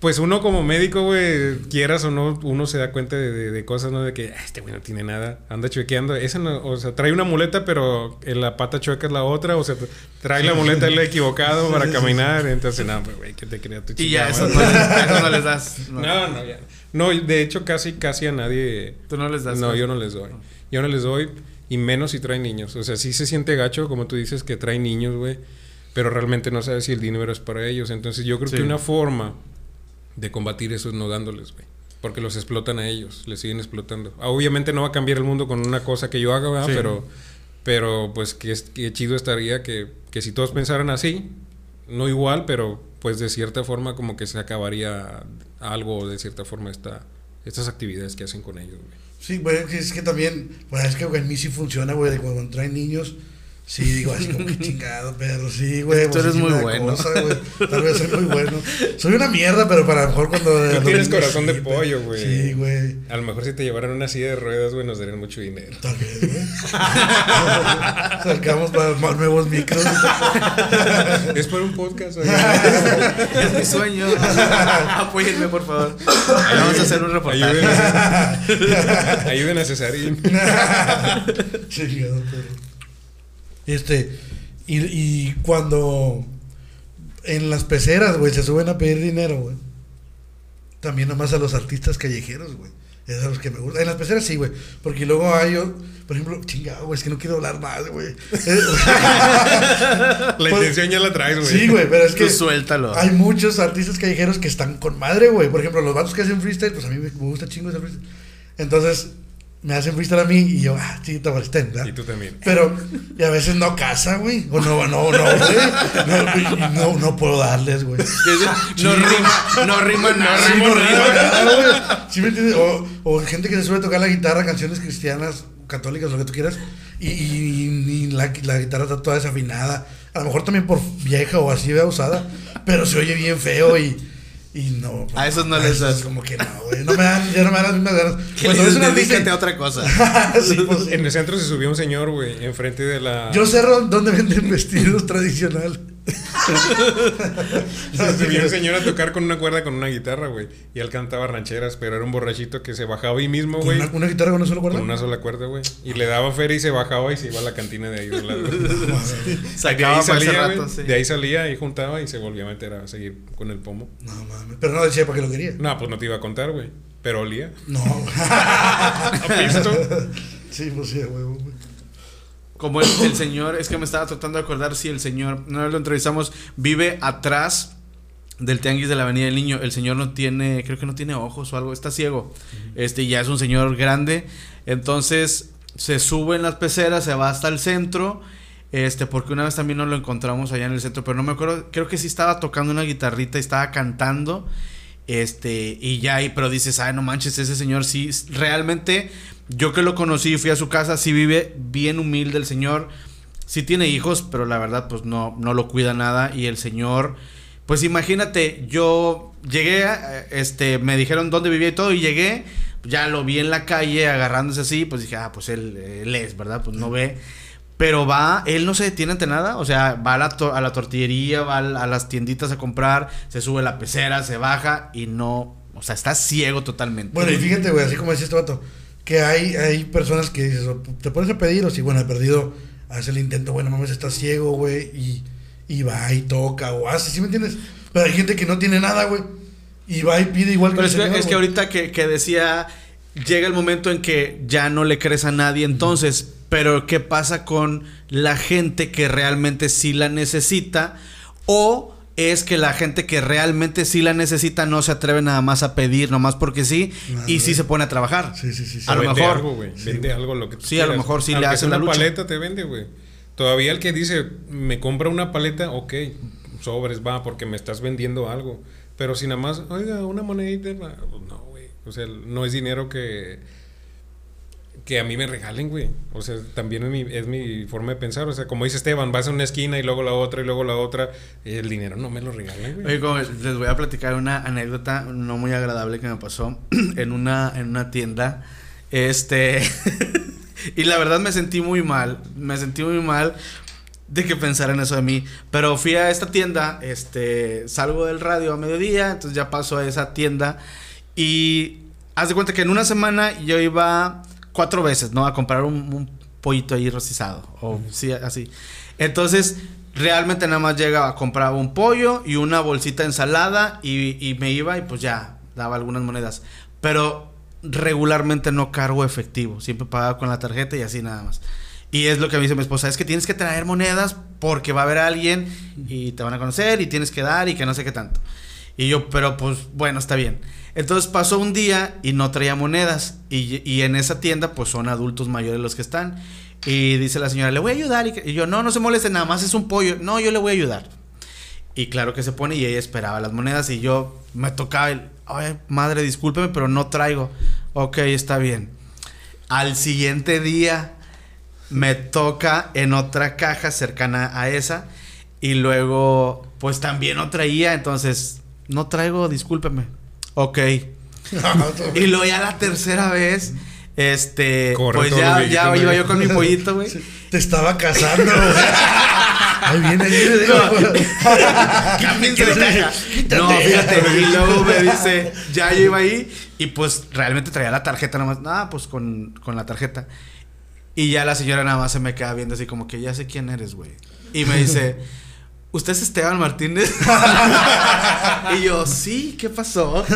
Pues uno como médico, güey, quieras o no, uno se da cuenta de, de- de cosas, ¿no? De que "Ah, este güey no tiene nada, anda chuequeando. Ese no, o sea, trae una muleta, pero en la pata chueca es la otra, o sea, trae la muleta el equivocado para caminar. Entonces, no, güey, que te crea tu Y ya, eso no, eso no les das. No. No, no, ya. No, de hecho, casi, casi a nadie. Tú no les das. No, yo no les doy. Yo no les doy, y menos si traen niños. O sea, sí se siente gacho, como tú dices, que traen niños, güey. Pero realmente no sabes si el dinero es para ellos. Entonces, yo creo Sí. que una forma de combatir eso es no dándoles, güey. Porque los explotan a ellos, les siguen explotando. Ah, Obviamente no va a cambiar el mundo con una cosa que yo haga, ¿verdad? Sí. Pero, pero pues qué, qué chido estaría que, que si todos pensaran así, no igual, pero pues de cierta forma como que se acabaría algo, de cierta forma, esta, estas actividades que hacen con ellos, güey. Sí, güey, es que también, pues es que güey, en mí sí funciona, güey, de cuando traen niños. Sí, digo, así como que chingado, pero sí, güey. Tú pues, eres muy bueno. cosa, güey. Tal vez soy muy bueno. Soy una mierda, pero para lo mejor cuando. Tú tienes niños corazón de pollo, güey. Sí, güey. A lo mejor si te llevaran una silla de ruedas, güey, nos darían mucho dinero. Tal vez, güey. Sacamos para armar nuevos micros. es por un podcast, güey. Es mi sueño. Apóyenme, por favor. Vamos a hacer un reportaje. Ayuden a, ayuden a Cesarín. Chingado, pero. Este. Y, y cuando. En las peceras, güey, se suben a pedir dinero, güey. También nomás a los artistas callejeros, güey. Es a los que me gustan. En las peceras sí, güey. Porque luego hay, yo, por ejemplo, chingado, güey, es que no quiero hablar más, güey. La Pues- intención ya la traes, güey. sí, güey, pero es que Tú suéltalo. hay muchos artistas callejeros que están con madre, güey. Por ejemplo, los vatos que hacen freestyle, pues a mí me me gusta chingo ese freestyle. Entonces, me hacen freestyle a mí y yo, ah, sí, te ¿verdad? Y tú también. Pero, y a veces no casa, güey. O no, no, no, güey. No, no, no puedo darles, güey. No rima, no rima nada. Sí, no rima nada, güey. ¿Sí me entiendes? O, o gente que se a tocar la guitarra, canciones cristianas, católicas, lo que tú quieras, y, y- y la, la guitarra está toda desafinada. A lo mejor también por vieja o así, vea, usada, pero se oye bien feo y. Y no. A esos no a les das. como que no, güey. No me dan, ya no me dan las mismas ganas. Que Cuando les ves una dedícate a otra cosa. sí, pues, En el centro se subió un señor, güey, enfrente de la. Yo sé dónde venden vestidos tradicionales. Se subió un señor a tocar con una cuerda con una guitarra, güey. Y él cantaba rancheras, pero era un borrachito que se bajaba ahí mismo, ¿Con güey. una, una guitarra con una sola cuerda? Con una sola cuerda, güey. Y le daba feria y se bajaba y se iba a la cantina de ahí. del lado. de ahí salía, rato, sí. De ahí salía y juntaba y se volvía a meter a seguir con el pomo. No mames. Pero no decía para qué lo quería. No, pues no te iba a contar, güey. Pero olía. No. ¿A pisto? sí, pues sí, güey. Como el, el señor, es que me estaba tratando de acordar si el señor, no lo entrevistamos, vive atrás del tianguis de la Avenida del Niño. El señor no tiene, creo que no tiene ojos o algo, está ciego. Este y ya es un señor grande. Entonces se sube en las peceras, se va hasta el centro. Este, porque una vez también nos lo encontramos allá en el centro, pero no me acuerdo, creo que sí estaba tocando una guitarrita y estaba cantando. Este, y ya ahí, pero dices, ay, no manches, ese señor sí, realmente, yo que lo conocí, fui a su casa, sí vive bien humilde el señor, sí tiene hijos, pero la verdad, pues no, no lo cuida nada. Y el señor, pues imagínate, yo llegué, eh, este, me dijeron dónde vivía y todo, y llegué, ya lo vi en la calle agarrándose así, pues dije, ah, pues él, él es, ¿verdad? Pues no ve. Pero va, él no se detiene ante nada, o sea, va a la, a la tortillería, va a, las tienditas a comprar, se sube a la pecera, se baja y no, o sea, está ciego totalmente. Bueno, y fíjate, güey, así como decía este vato, que hay, hay personas que dices, te pones a pedir, o si, bueno, he perdido, hace el intento, bueno, mames, está ciego, güey, y, y va y toca, o hace, ¿sí me entiendes? Pero hay gente que no tiene nada, güey, y va y pide igual que Pero el es que, señor, es que ahorita que, que decía, llega el momento en que ya no le crees a nadie, entonces, pero ¿qué pasa con la gente que realmente sí la necesita? O es que la gente que realmente sí la necesita no se atreve nada más a pedir, nomás porque sí, Ah, y sí se pone a trabajar. Sí, sí, sí. sí. A lo vende mejor. algo, güey. Sí, Vende algo lo que tú Sí, a lo mejor sí le Aunque hace sea la una lucha. paleta te vende, güey. Todavía el que dice, me compra una paleta, ok, sobres, va, porque me estás vendiendo algo. Pero si nada más, oiga, una monedita, pues no, güey. O sea, no es dinero que que a mí me regalen, güey. O sea, también es mi, es mi forma de pensar. O sea, como dice Esteban, vas a una esquina y luego la otra y luego la otra. El dinero no me lo regalan, güey. Oye, les voy a platicar una anécdota no muy agradable que me pasó en una, en una tienda. Este. y la verdad me sentí muy mal. Me sentí muy mal de que pensaran eso de mí. Pero fui a esta tienda. Este. Salgo del radio a mediodía. Entonces ya paso a esa tienda. Y. Haz de cuenta que en una semana yo iba cuatro veces, ¿no? A comprar un, un pollito ahí rostizado. O sí, así. Entonces, realmente nada más llegaba, compraba un pollo y una bolsita de ensalada y, y me iba y pues ya, daba algunas monedas. Pero regularmente no cargo efectivo, siempre pagaba con la tarjeta y así nada más. Y es lo que me dice mi esposa, es que tienes que traer monedas porque va a haber alguien y te van a conocer y tienes que dar y que no sé qué tanto. Y yo, pero pues bueno, está bien. Entonces pasó un día y no traía monedas. Y, en esa tienda, pues son adultos mayores los que están. Y dice la señora, le voy a ayudar. Y yo, no, no se moleste, nada más es un pollo. No, yo le voy a ayudar. Y claro que se pone y ella esperaba las monedas. Y yo me tocaba el, ay, madre, discúlpeme, pero no traigo. Ok, está bien. Al siguiente día me toca en otra caja cercana a esa. Y luego, pues también no traía. Entonces, no traigo, discúlpeme. Ok. Y luego ya la tercera vez, este, Corren pues ya, ya iba yo con mi pollito, güey. Te estaba casando, güey. Ahí viene, ahí viene. No, fíjate, y luego me dice, ya yo iba ahí y pues realmente traía la tarjeta nada más. Nada, pues con, con la tarjeta. Y ya la señora nada más se me queda viendo así como que ya sé quién eres, güey. Y me dice, ¿usted es Esteban Martínez? y yo, sí, ¿qué pasó?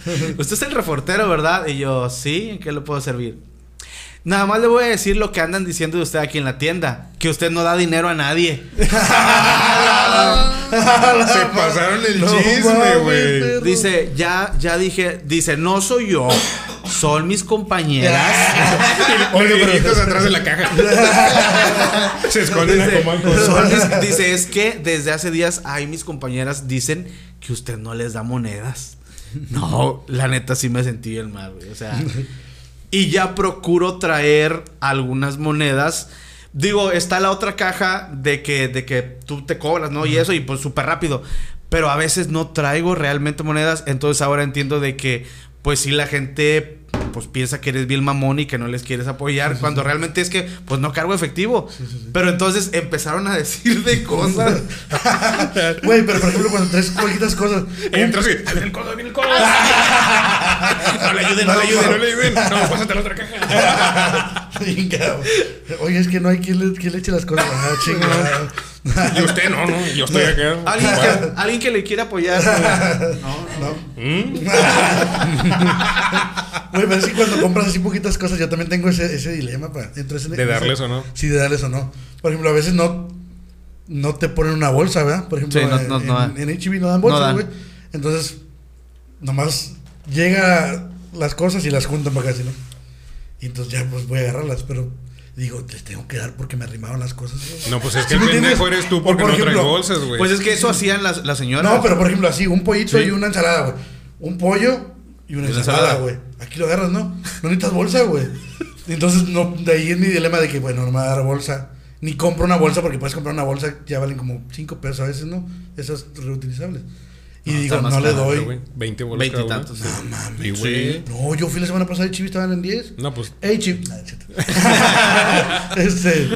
Usted es el reportero, ¿verdad? Y yo, sí, ¿en qué le puedo servir? Nada más le voy a decir lo que andan diciendo de usted aquí en la tienda. Que usted no da dinero a nadie. Se pasaron el chisme, güey. Dice, ya, ya dije, dice, no soy yo, son mis compañeras. Los viejitos atrás de la caja. Se esconden Dice, mis- dice, es que desde hace días hay mis compañeras dicen que usted no les da monedas. No, la neta sí me sentí el mal, güey. O sea, y ya procuro traer algunas monedas. Digo, está la otra caja de que, de que tú te cobras, ¿no? Y eso, y pues súper rápido. Pero a veces no traigo realmente monedas. Entonces ahora entiendo de que, pues sí, la gente pues piensa que eres bien mamón y que no les quieres apoyar. Cuando realmente es que, pues no cargo efectivo. Pero entonces empezaron a decir de cosas. Güey, pero por ejemplo, cuando traes poquitas cosas. Entras y. "Ahí viene el codo, viene el codo. No le ayuden, no le ayuden, no le ayuden. No, pásate a la otra caja. Oye, es que no hay quien le, quien le eche las cosas. Ah. Y usted no, no. Yo estoy acá. Alguien que, alguien que le quiera apoyar. No. ¿Mm? Güey, pero es que cuando compras así poquitas cosas, yo también tengo ese, ese dilema para entonces, De darles o no. Sí, de darles o no. Por ejemplo, a veces no, no te ponen una bolsa, ¿verdad? Por ejemplo, Sí, no- en, no- no dan. en, en HEB no dan No bolsas, güey. Entonces, nomás llega las cosas y las juntan para ¿sí, ¿no? Y entonces ya pues voy a agarrarlas, pero digo, les tengo que dar porque me arrimaron las cosas. güey. No, pues es ¿Sí que el me entiendes? pendejo eres tú porque por no traes bolsas, güey. Pues es que eso hacían las, las señoras. No, pero por ejemplo, así, un pollito Sí. y una ensalada, güey. Un pollo y una Y una ensalada, ensalada. güey. Aquí lo agarras, ¿no? No necesitas bolsa, güey. Entonces, no, de ahí es mi dilema de que, bueno, no me va a dar bolsa. Ni compro una bolsa porque puedes comprar una bolsa, ya valen como 5 pesos a veces, ¿no? Esas reutilizables. Y No, digo, no le doy. güey. 20 bolas cada una. Veintitantos. sí. No mames. Güey. No, yo fui la semana pasada y Chivis estaban en 10. No, pues. Ey, Chivis. Este,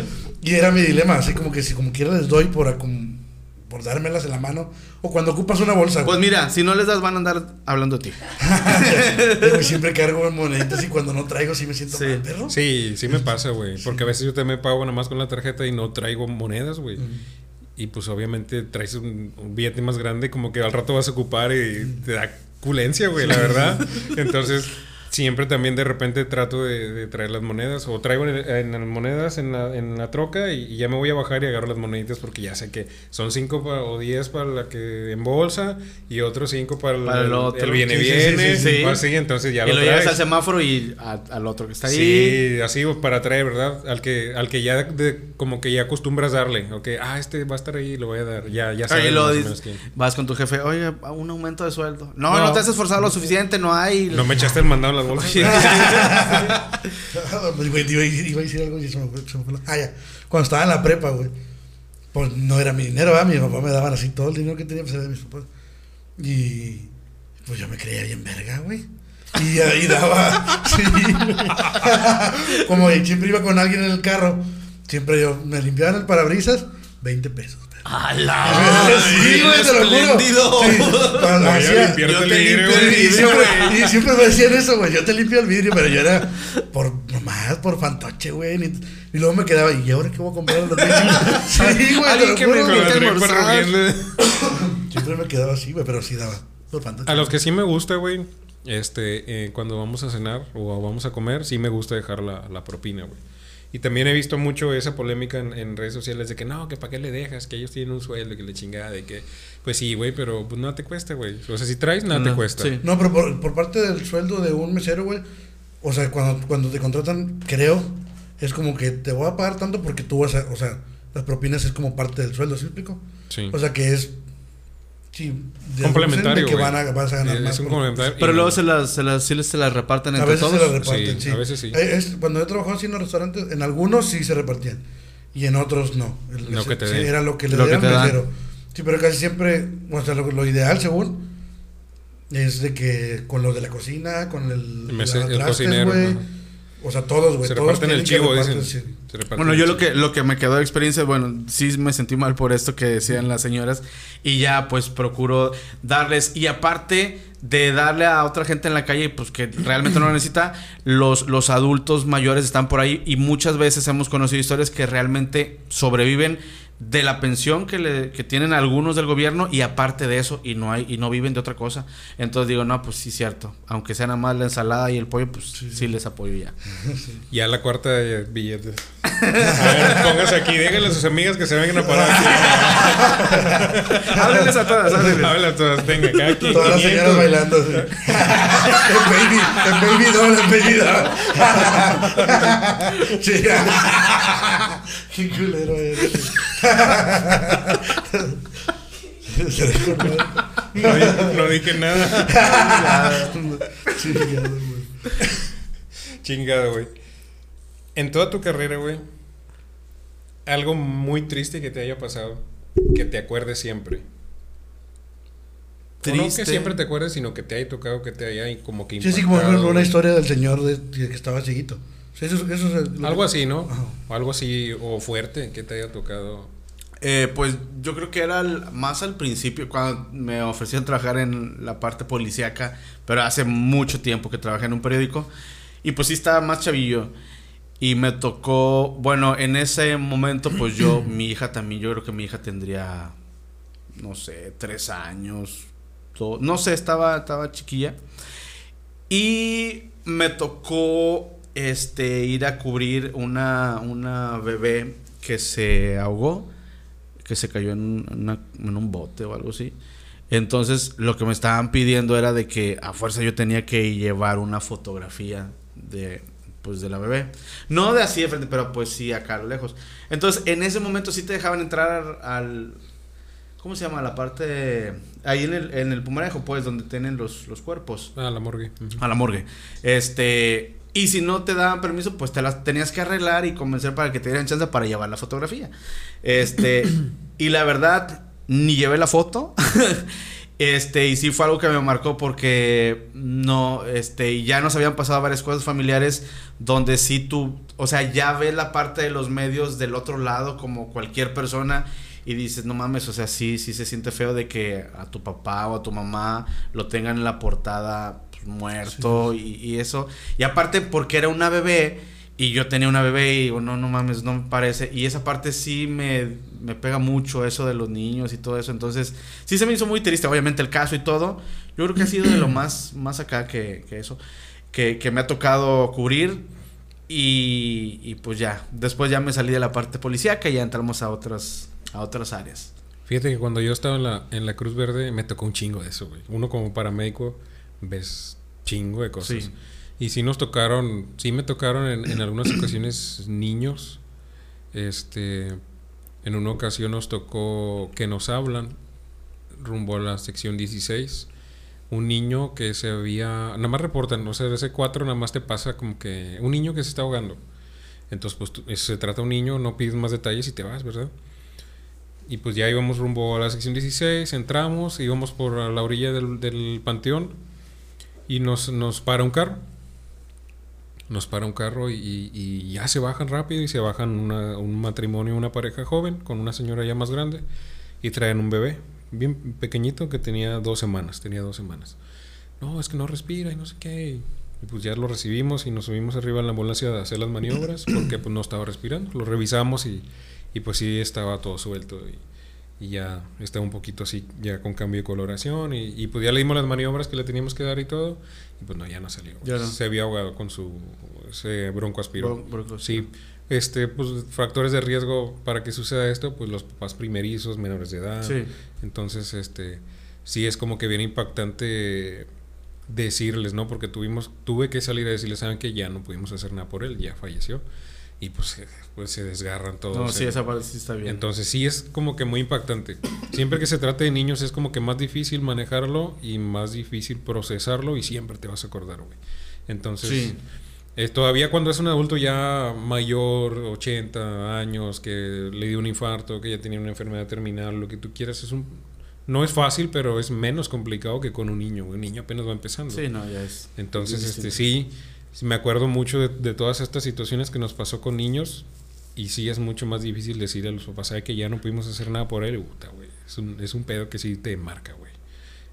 y era mi dilema, así como que si como quiera les doy por, acum- por dármelas en la mano. O cuando ocupas una bolsa, Pues güey. mira, si no les das, van a andar hablando de ti. Digo, siempre cargo moneditas y cuando no traigo sí me siento Sí. mal, perro. Sí, sí me pasa, güey. Porque a veces yo también pago nada más con la tarjeta y no traigo monedas, güey. Y pues obviamente traes un, un billete más grande, como que al rato vas a ocupar y te da culencia, güey, la verdad. Entonces, siempre también de repente trato de, de traer las monedas. O traigo en, las monedas en la, en la troca y, y ya me voy a bajar y agarro las moneditas porque ya sé que son 5 o 10 para la que en bolsa y otros 5 para, el- Para el otro. el viene Sí, viene. sí, sí, así, entonces ya y lo lo llevas al semáforo y a- al otro que está ahí. Sí, así para traer, ¿verdad? Al que, al que ya de- como que ya acostumbras darle, ok, ah, este va a estar ahí, lo voy a dar, ya, ya Oye, sabes lo dices- vas con tu jefe, oye, un aumento de sueldo. No, no, No. te has esforzado lo suficiente, no hay. No me echaste el mandado en las Güey, iba, a decir- iba a decir algo y se me fue. se me fue la- Ah, ya. Cuando estaba en la prepa, güey. Pues no era mi dinero, ¿verdad? Mi papá me daban así todo el dinero que tenía, pues era de mis papás. Y pues yo me creía bien verga, güey. Y ahí daba. sí. Como siempre iba con alguien en el carro. Siempre yo me limpiaban el parabrisas, 20 pesos. ¡A la Sí, güey, te lo juro. Sí, hacía- yo el te vidrio, limpio el güey. y siempre, y siempre me decían eso, güey. Yo te limpio el vidrio, pero yo era por nomás, por fantoche, güey. ni- Y luego me quedaba, ¿y ahora qué voy a comprar? Los sí, güey, te lo que juro. Siempre me quedaba así, güey, pero sí daba por fantoche. A los que sí me gusta, güey, este, eh, cuando vamos a cenar o vamos a comer, sí me gusta dejar la, la propina, güey. Y también he visto mucho esa polémica en, en redes sociales de que no, que para qué le dejas, que ellos tienen un sueldo, que le chingada, de que, pues sí, güey, pero pues no te cuesta, güey. O sea, si traes, nada te No, cuesta. sí. No, pero por, por parte del sueldo de un mesero, güey. O sea, cuando, cuando te contratan, creo, es como que te voy a pagar tanto porque tú vas a. O sea, las propinas es como parte del sueldo, ¿sí me explico? Sí. O sea, que es. Sí, de- complementario, de que van a, vas a ganar Es- más. Es un por- complementario. Pero luego se las, se las, sí les- se las reparten A entre veces todos. se las reparten, Sí, sí. a veces sí. Eh, es- cuando yo trabajaba así en los restaurantes, en algunos sí se repartían. Y en otros no. El Lo que te sí. Era lo que le dan. mesero. Sí, pero casi siempre, o sea, lo, lo ideal según es de que con los de la cocina, con el, El cocinero. O sea, todos, güey. Se todos reparten el chivo, dicen. repartir, sí. Se reparten Bueno, el yo lo que, lo que me quedó de experiencia, bueno, sí me sentí mal por esto que decían las señoras y ya pues procuro darles y aparte de darle a otra gente en la calle pues que realmente no lo necesita, los, los adultos mayores están por ahí y muchas veces hemos conocido historias que realmente sobreviven de la pensión que, le, que tienen algunos del gobierno y aparte de eso y no hay y no viven de otra cosa. Entonces digo, no, pues sí cierto, aunque sea nada más la ensalada y el pollo, pues sí, les apoyo ya. Ya la cuarta de billetes. A ver, póngase aquí, déjenle a sus amigas que se vengan a parar aquí. háblenles a todas, háblenles. Habla a todas, venga, cada quien. Todas las 500. señoras bailando. sí. el baby, el baby doll, el baby doll. Qué culero eres. Se dejó mal. No, di- no dije nada. Chingado, güey. Chingado, güey. En toda tu carrera, güey, algo muy triste que te haya pasado, que te acuerdes siempre. O no Triste. que siempre te acuerdes, sino que te haya tocado, que te haya como que Sí, sí, como impactado, una historia del señor de, de que estaba eso, eso es lo Algo que- así, ¿no? Ajá. O algo así, o fuerte, que te haya tocado. Eh, pues yo creo que era más al principio cuando me ofrecieron trabajar en la parte policíaca, pero hace mucho tiempo que trabajé en un periódico y pues sí estaba más chavillo y me tocó, bueno, en ese momento pues yo, mi hija también, yo creo que mi hija tendría, no sé, tres años, no sé, estaba, estaba chiquilla y me tocó este ir a cubrir una, una bebé que se ahogó, que se cayó en, una- en un bote o algo así. Entonces lo que me estaban pidiendo era de que a fuerza yo tenía que llevar una fotografía de pues de la bebé. No de así de frente, pero pues sí acá a lo lejos. Entonces en ese momento sí te dejaban entrar al ¿cómo se llama? La parte ahí en el en el pumarejo pues donde tienen los los cuerpos Ah, la morgue. A la morgue. Este, y si no te daban permiso, pues te las tenías que arreglar y convencer para que te dieran chance para llevar la fotografía. Este, y la verdad, ni llevé la foto. Este, y sí fue algo que me marcó porque no, este, y ya nos habían pasado varias cosas familiares donde sí tú, o sea, ya ves la parte de los medios del otro lado como cualquier persona y dices, no mames, o sea, sí, sí se siente feo de que a tu papá o a tu mamá lo tengan en la portada muerto y, y eso. Y aparte porque era una bebé y yo tenía una bebé y digo, no, no mames, no me parece. Y esa parte sí me, me pega mucho, eso de los niños y todo eso. Entonces, sí se me hizo muy triste, obviamente el caso y todo. Yo creo que ha sido de lo más, más acá que, que eso, que, que me ha tocado cubrir. Y, y pues ya, después ya me salí de la parte policíaca y ya entramos a otras, a otras áreas. Fíjate que cuando yo estaba en la, en la Cruz Verde me tocó un chingo de eso, güey. Uno como paramédico ves chingo de cosas. Sí. Y sí nos tocaron, sí me tocaron en, en algunas ocasiones niños. Este, en una ocasión nos tocó que nos hablan rumbo a la sección 16. Un niño que se había, nada más reportan, o sea, de ese 4 nada más te pasa como que un niño que se está ahogando. Entonces, pues tú- se trata de un niño, no pides más detalles y te vas, ¿verdad? Y pues ya íbamos rumbo a la sección 16, entramos, íbamos por la orilla del, del panteón y nos, nos para un carro. Nos para un carro y, y- ya se bajan rápido y se bajan una- un matrimonio, una pareja joven con una señora ya más grande y traen un bebé bien pequeñito que tenía dos semanas, tenía dos semanas. No, es que no respira y no sé qué. Y pues ya lo recibimos y nos subimos arriba en la ambulancia a hacer las maniobras porque pues no estaba respirando. Lo revisamos y, y pues sí estaba todo suelto y, y ya estaba un poquito así, ya con cambio de coloración y, y pues ya le dimos las maniobras que le teníamos que dar y todo y pues no, ya no salió. Ya no. Se había ahogado con su ese bronco aspiró. Bron- bronco Sí, este, pues, factores de riesgo para que suceda esto, pues los papás primerizos, menores de edad. Sí. Entonces, este, sí es como que bien impactante decirles, ¿no? Porque tuvimos, tuve que salir a decirles, saben que ya no pudimos hacer nada por él, ya falleció. Y pues, eh, pues se desgarran todos. No, sí, en- esa parte sí está bien. entonces sí es como que muy impactante. Siempre que se trate de niños es como que más difícil manejarlo y más difícil procesarlo y siempre te vas a acordar, güey. Entonces, Sí. eh, todavía cuando es un adulto ya mayor, 80 años, que le dio un infarto, que ya tenía una enfermedad terminal, lo que tú quieras, es un... No es fácil, pero es menos complicado que con un niño. Un niño apenas va empezando. Sí, no, ya es. Entonces, es este sí me acuerdo mucho de, de todas estas situaciones que nos pasó con niños y sí es mucho más difícil decirle a los papás, "Sabe que ya no pudimos hacer nada por él, puta, güey. Es un, es un pedo que sí te marca, güey.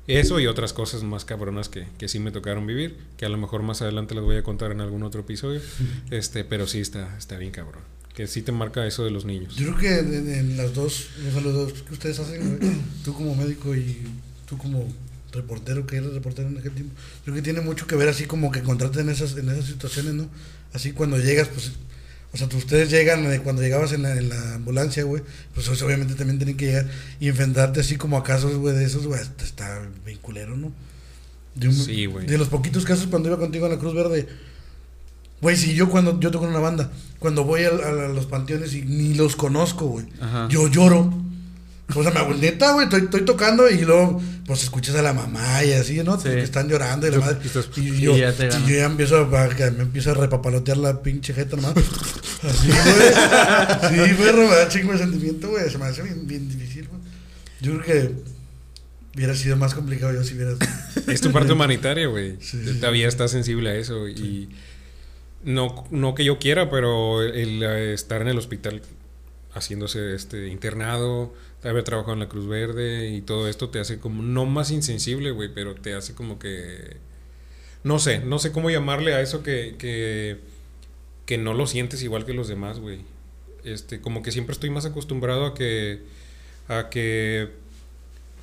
Eso y otras cosas más cabronas que, que sí me tocaron vivir, que a lo mejor más adelante las voy a contar en algún otro episodio, este, pero sí está, está bien cabrón. Que sí te marca eso de los niños. Yo creo que en, en las dos, o sea, los dos que ustedes hacen, tú como médico y tú como reportero, que eres reportero en aquel tiempo, creo que tiene mucho que ver así como que encontrarte en esas, en esas situaciones, ¿no? Así cuando llegas, pues, o sea, tú- ustedes llegan, eh, cuando llegabas en la, en la ambulancia, güey, pues obviamente también tienen que llegar y enfrentarte así como a casos, güey, de esos, güey, está- bien culero, ¿no? De, un- Sí, güey. de los poquitos casos cuando iba contigo a la Cruz Verde, Güey, si yo cuando yo toco en una banda, cuando voy al- a, los panteones y ni los conozco, güey, yo lloro. O sea, me hago, neta, güey, estoy, estoy tocando y luego, pues escuchas a la mamá y así, ¿no? Sí. Que están llorando y la madre. y Y y yo, ya te y yo ya empiezo a, me empiezo a repapalotear la pinche jeta nomás. Así, güey. Sí, güey, me da chingo de sentimiento, güey. Se me hace bien, bien difícil, güey. Yo creo que hubiera sido más complicado yo si hubiera. Es tu parte humanitaria, güey. Sí, sí, Todavía estás sensible a eso. Y no, no que yo quiera, pero el, eh, estar en el hospital haciéndose este internado, haber trabajado en la Cruz Verde y todo esto te hace como, no más insensible, güey, pero te hace como que... No sé, no sé cómo llamarle a eso que, que, que no lo sientes igual que los demás, güey. Este, como que siempre estoy más acostumbrado a que, a que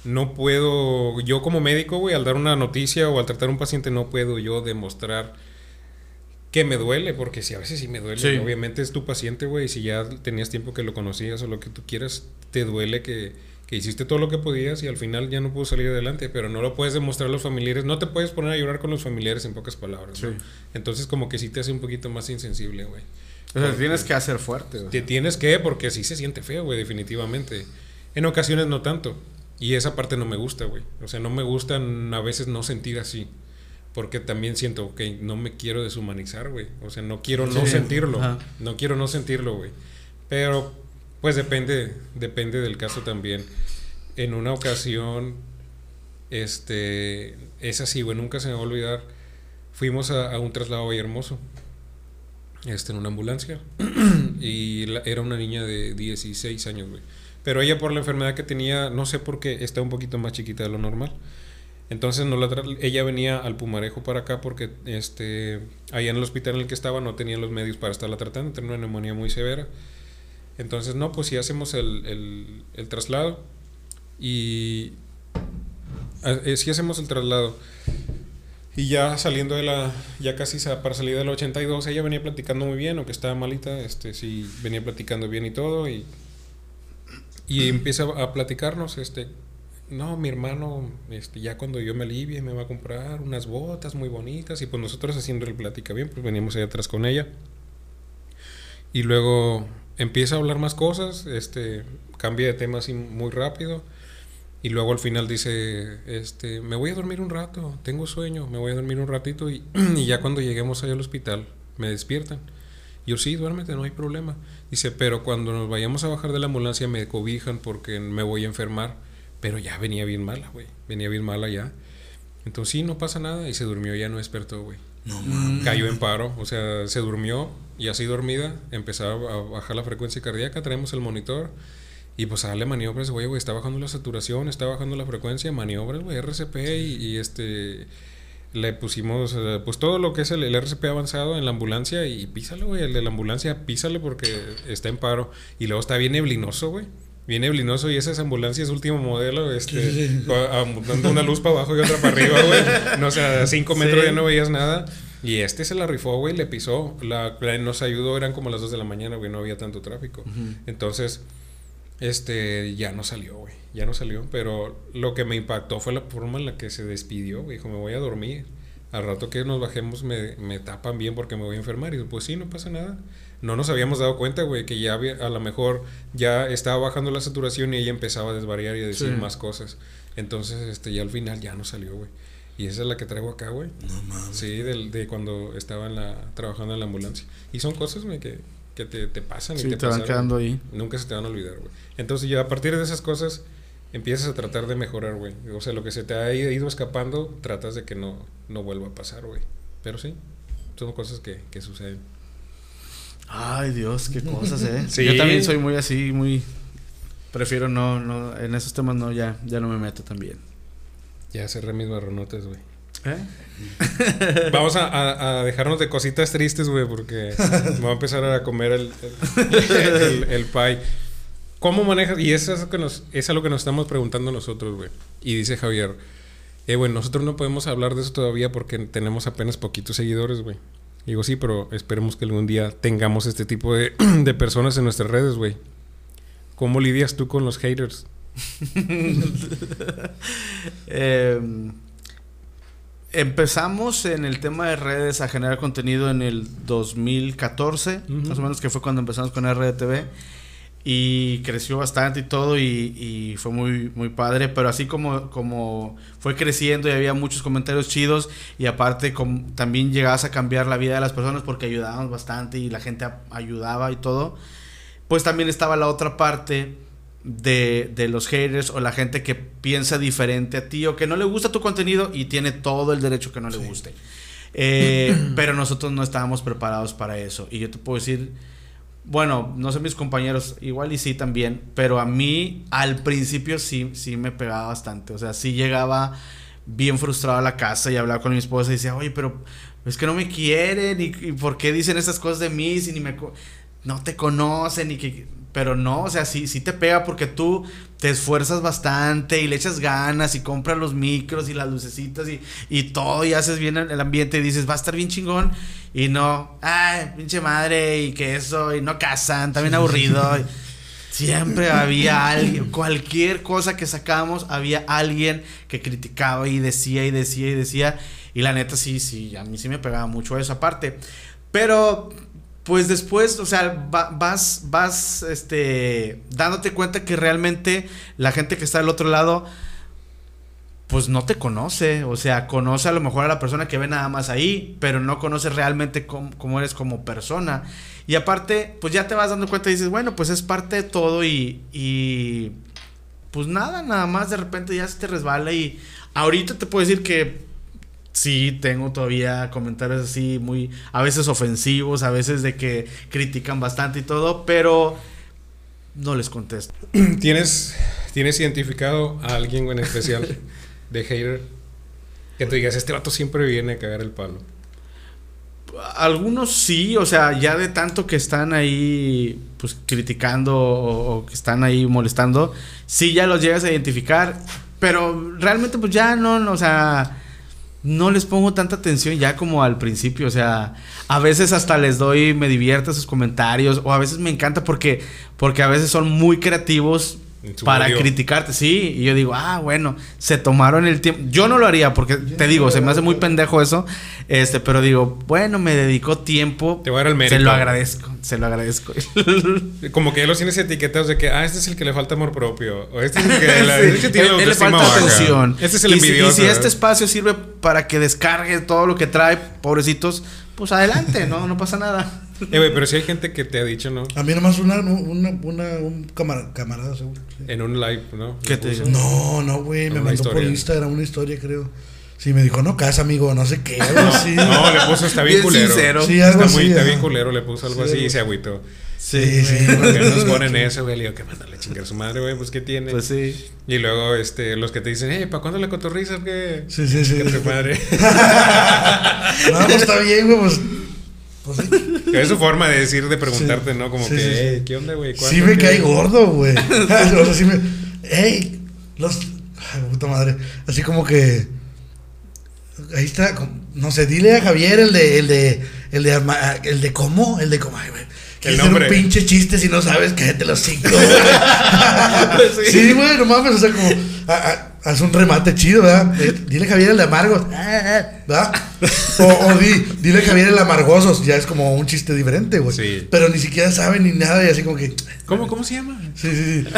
no puedo, yo como médico, güey, al dar una noticia o al tratar a un paciente, no puedo yo demostrar que me duele, porque si a veces sí me duele, Sí. obviamente es tu paciente, güey, y si ya tenías tiempo que lo conocías o lo que tú quieras, te duele que, que hiciste todo lo que podías y al final ya no pudo salir adelante, pero no lo puedes demostrar a los familiares, no te puedes poner a llorar con los familiares en pocas palabras. Entonces como que sí te hace un poquito más insensible, güey. O sea, tienes que hacer fuerte. Te tienes que, porque sí se siente feo, güey, definitivamente. En ocasiones no tanto. Y esa parte no me gusta, güey. O sea, no me gustan a veces no sentir así. Porque también siento que no me quiero deshumanizar, güey. O sea, no quiero no Sí, sentirlo. ajá. No quiero no sentirlo, güey. Pero, pues depende, depende del caso también. En una ocasión, este, es así, güey, nunca se me va a olvidar. Fuimos a, a un traslado ahí hermoso. Este, en una ambulancia. y la- era una niña de 16 años, güey. Pero ella por la enfermedad que tenía, no sé por qué, está un poquito más chiquita de lo normal. Entonces no la ella venía al Pumarejo para acá porque este allá en el hospital en el que estaba no tenía los medios para estarla tratando, tenía una neumonía muy severa. Entonces, no, pues si hacemos el, el, traslado y si sí hacemos el traslado. Y ya saliendo de la, ya casi para salir del 82, ella venía platicando muy bien, aunque estaba malita, este sí venía platicando bien y todo, y, y empieza a platicarnos, este, no, mi hermano, este, ya cuando yo me alivie me va a comprar unas botas muy bonitas, y pues nosotros haciendo el plática bien, pues veníamos allá atrás con ella. Y luego empieza a hablar más cosas, este, cambia de tema así muy rápido. Y luego al final dice, este, me voy a dormir un rato, tengo sueño, me voy a dormir un ratito y, y ya cuando lleguemos allá al hospital me despiertan. Yo sí, duérmete, no hay problema. Dice, pero cuando nos vayamos a bajar de la ambulancia me cobijan porque me voy a enfermar. Pero ya venía bien mala, güey. Venía bien mala ya. Entonces sí, no pasa nada y se durmió, ya no despertó, güey. No, Mm. Cayó en paro, o sea, se durmió y así dormida empezó a bajar la frecuencia cardíaca, traemos el monitor y pues a darle maniobras, güey, güey, está bajando la saturación, está bajando la frecuencia, maniobras, güey, RCP y, y, este le pusimos eh, pues todo lo que es el, el RCP avanzado en la ambulancia y písale, güey, el de la ambulancia, písale porque está en paro y luego está bien neblinoso, güey. Bien neblinoso y esas ambulancias último modelo, este, dando una luz para abajo y otra para arriba, güey. No, o sea, a cinco metros Sí. ya no veías nada. Y este se la rifó, güey, le pisó. La, la- nos ayudó, eran como las 2 de la mañana, güey, no había tanto tráfico. Entonces, este, ya no salió, güey. Ya no salió. Pero lo que me impactó fue la forma en la que se despidió, güey. Dijo, me voy a dormir. Al rato que nos bajemos me, me tapan bien porque me voy a enfermar. Y yo, pues sí, no pasa nada. No nos habíamos dado cuenta, güey, que ya había, a lo mejor ya estaba bajando la saturación y ella empezaba a desvariar y a decir Sí. más cosas. Entonces, este, ya al final ya no salió, güey. Y esa es la que traigo acá, güey. No mames. Sí, del, de cuando estaba en la, trabajando en la ambulancia. Y son cosas, güey, que, que te, te pasan y Sí, te, te van quedando ahí. Nunca se te van a olvidar, güey. Entonces, ya a partir de esas cosas, empiezas a tratar de mejorar, güey. O sea, lo que se te ha ido escapando, tratas de que no, no vuelva a pasar, güey. Pero sí, son cosas que, que suceden. Ay, Dios, qué cosas, ¿eh? Sí. Yo también soy muy así, muy... Prefiero no, no, en esos temas no, ya, ya no me meto también. Ya cerré mis marronotes, güey. ¿Eh? Vamos a, a- a dejarnos de cositas tristes, güey, porque me voy a empezar a comer el, el, el- el pie. ¿Cómo manejas? Y eso es, lo que nos, es a lo que nos estamos preguntando nosotros, güey. Y dice Javier, eh, güey, nosotros no podemos hablar de eso todavía porque tenemos apenas poquitos seguidores, güey. Digo, sí, pero esperemos que algún día tengamos este tipo de, de personas en nuestras redes, güey. ¿Cómo lidias tú con los haters? Eh, empezamos en el tema de redes a generar contenido en el 2014, Ujú. más o menos que fue cuando empezamos con RDTV. Y creció bastante y todo y, y fue muy, muy padre, pero así como, como fue creciendo y había muchos comentarios chidos y aparte com- también llegabas a cambiar la vida de las personas porque ayudábamos bastante y la gente a- ayudaba y todo, pues también estaba la otra parte de, de los haters o la gente que piensa diferente a ti o que no le gusta tu contenido y tiene todo el derecho que no le guste. Eh, pero nosotros no estábamos preparados para eso. Y yo te puedo decir, bueno, no sé mis compañeros, igual y sí también, pero a mí al principio sí, sí me pegaba bastante. O sea, sí llegaba bien frustrado a la casa y hablaba con mi esposa y decía, oye, pero es que no me quieren y, y por qué dicen estas cosas de mí si ni me... no te conocen y que... Pero no, o sea, sí, sí te pega porque tú te esfuerzas bastante y le echas ganas y compras los micros y las lucecitas y, y todo y haces bien el ambiente y dices, va a estar bien chingón. Y no, ay, pinche madre y que eso, y no casan, también aburrido. Siempre había alguien, cualquier cosa que sacábamos, había alguien que criticaba y decía y decía y decía. Y la neta, sí, sí, a mí sí me pegaba mucho esa parte. Pero, pues después, o sea, va- vas, vas, este, dándote cuenta que realmente la gente que está del otro lado, pues no te conoce. O sea, conoce a lo mejor a la persona que ve nada más ahí, pero no conoce realmente cómo, cómo eres como persona. Y aparte, pues ya te vas dando cuenta y dices, bueno, pues es parte de todo y, y pues nada, nada más de repente ya se te resbala y ahorita te puedo decir que sí tengo todavía comentarios así muy, a veces ofensivos, a veces de que critican bastante y todo, pero no les contesto. ¿Tienes, ¿Tienes identificado a alguien en especial de hater? Que tú digas, este vato siempre viene a cagar el palo. Algunos sí, o sea, ya de tanto que están ahí pues criticando o, o que están ahí molestando, sí ya los llegas a identificar, pero realmente pues ya no, no, o sea, no les pongo tanta atención ya como al principio, o sea, a veces hasta les doy, me divierte sus comentarios o a veces me encanta porque porque a veces son muy creativos para criticarte, sí, y yo digo, ah, bueno, se tomaron el tiempo. Yo no lo haría porque te digo, se me hace muy pendejo eso, este, pero digo, bueno, me dedicó tiempo. Te voy a dar el mérito. Se lo agradezco, se lo agradezco. Como que ya los tienes etiquetados de que, ah, este es el que le falta amor propio. O este es el que la, Sí, este tiene la él- él le falta baja. atención. Este es el y si- y si este espacio sirve para que descargue todo lo que trae, pobrecitos, pues adelante, no, no pasa nada. Eh, güey, pero si hay gente que te ha dicho, ¿no? A mí nomás una, una, una un camara- camarada, seguro. sí. En un live, ¿no? ¿Qué te? No, no, güey, me mandó por historia. Instagram una historia, creo. Sí, me dijo, no casa, amigo, no sé qué, algo así. No, le puso, está bien, Bien culero. sincero. Sí, algo está, muy, está bien culero, le puso algo Sí, así y se agüitó. Sí, sí. ¿Por qué nos ponen eso, güey? Le digo, que mándale a chingar a su madre, güey, pues ¿qué tiene? Pues sí. Y luego, este, los que te dicen, eh, ¿para cuándo la cotorriza? ¿Qué? Sí, sí, sí. Que madre. No, pues está bien, güey, pues. Pues sí. Es su forma de decir, de preguntarte, ¿no? Como Sí, que, sí, sí. "Eh, ¿qué onda, güey? Sí ¿Cuándo, me qué?" cae gordo, güey. o sea, sí me. ¡Ey! Los. Ay, puta madre. Así como que. Ahí está. no sé, dile a Javier el de, el de, el de, Arma- el de cómo, el de cómo, ay, güey. Quieres hacer un pinche chiste si no sabes, cállate los cinco, güey. Sí. sí, güey, no mames, o sea, como, a- a- haz un remate chido, ¿verdad? Eh, Dile Javier el de amargos, ¿verdad? O, o di, dile Javier el de amargosos, ya es como un chiste diferente, güey. Sí. Pero ni siquiera saben ni nada y así como que, ¿Cómo, ¿Cómo se llama? Sí, sí, sí.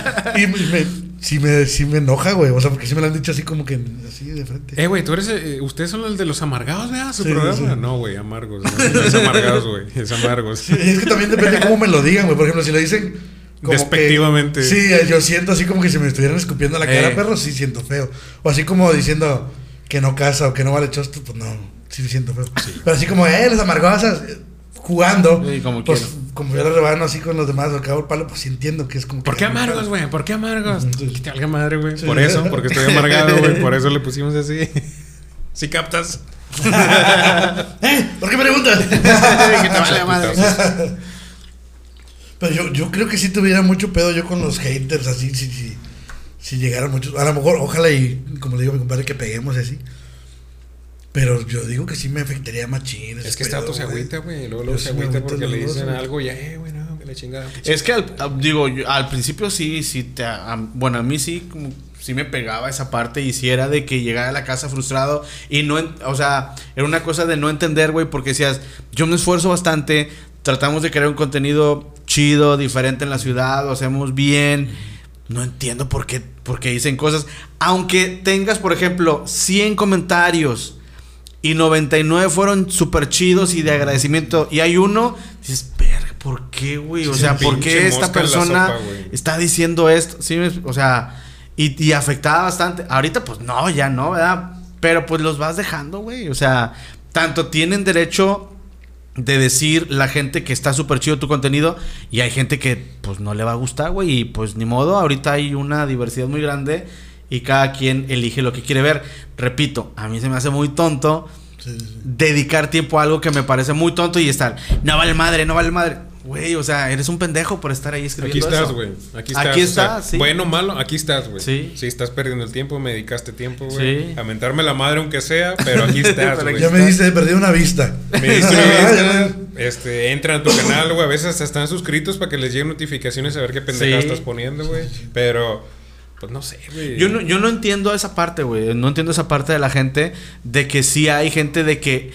Y me, sí, me, sí me enoja, güey. O sea, porque sí me lo han dicho así como que así de frente. Eh, güey, tú eres. eh, ustedes son el de los amargados, ¿verdad? Su Sí, programa. sí. No, güey, amargos. No, no es amargados, güey. Es amargos. Sí, es que también depende cómo me lo digan, güey. Por ejemplo, si lo dicen. Como Despectivamente. que- sí, yo siento así como que si me estuvieran escupiendo la cara, Eh. perro, sí siento feo. O así como diciendo que no casa o que no vale chosto, pues no, sí siento feo. Pero así como, eh, las amargosas, eh, jugando. Sí, como pues, quiero. como yo lo rebano así con los demás, o acabo el palo, pues entiendo que es como. ¿Por qué amargos, güey? ¿Por qué amargos? Que te valga madre, güey. Por eso, porque estoy amargado, güey. Por eso le pusimos así. ¿Sí captas? ¿Eh? ¿Por qué preguntas? que te vale madre. Pero yo, yo creo que sí tuviera mucho pedo yo con los haters, así, si, si, si llegaran muchos. A lo mejor, ojalá y, como le digo a mi compadre, que peguemos así. Pero yo digo que sí me afectaría machín. Es que pedo, vato se güey. agüita, güey. Luego, luego sí se agüita porque le dos, dicen algo y ya, eh, güey, no, que la chingada. Es que al, digo, yo- al principio sí, sí te, a- bueno, a mí sí, como, sí me pegaba esa parte y si era de que llegara a la casa frustrado y no, o sea, era una cosa de no entender, güey, porque decías, yo me esfuerzo bastante, tratamos de crear un contenido chido, diferente en la ciudad, lo hacemos bien, no entiendo por qué, por qué dicen cosas, aunque tengas, por ejemplo, 100 comentarios y 99 fueron súper chidos y de agradecimiento. Y hay uno, dices, verga, ¿por qué, güey? O sea, ¿por qué esta persona sopa, está diciendo esto? Sí, o sea, y, y afectaba bastante. Ahorita, pues no, ya no, ¿verdad? Pero pues los vas dejando, güey. O sea, tanto tienen derecho de decir la gente que está súper chido tu contenido y hay gente que pues no le va a gustar, güey. Y pues ni modo, ahorita hay una diversidad muy grande y cada quien elige lo que quiere ver. Repito, a mí se me hace muy tonto Sí, sí, sí. dedicar tiempo a algo que me parece muy tonto y estar, no vale madre, no vale madre. Güey, o sea, eres un pendejo por estar ahí Aquí escribiendo estás, eso. güey. Aquí estás. Aquí o sea, estás, sí. Bueno o malo, aquí estás, güey. Sí. Sí, estás perdiendo el tiempo, me dedicaste tiempo, güey. Sí. A mentarme la madre aunque sea, pero aquí estás, Pero güey. aquí Ya me diste de perder una vista. Me diste una vista, este, entran a tu canal, güey. A veces hasta están suscritos para que les lleguen notificaciones a ver qué pendeja Sí. estás poniendo, güey. Pero, pues no sé, güey. Yo no, yo no entiendo esa parte, güey. No entiendo esa parte de la gente de que sí hay gente de que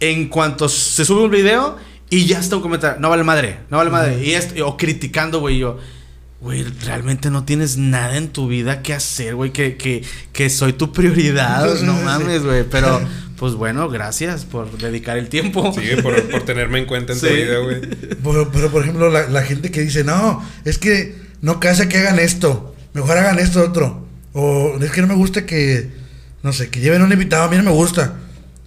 en cuanto se sube un video y ya está un comentario, no vale madre, no vale madre. Y esto, o criticando, güey, yo. Güey, realmente no tienes nada en tu vida que hacer, güey, que, que, que soy tu prioridad. No mames, güey. Pero, pues bueno, gracias por dedicar el tiempo. Sí, por, por tenerme en cuenta en tu vida, güey. Pero, pero, por ejemplo, la, la gente que dice, no, es que no casa que hagan esto, mejor hagan esto otro. O es que no me gusta que, no sé, que lleven un invitado, a mí no me gusta.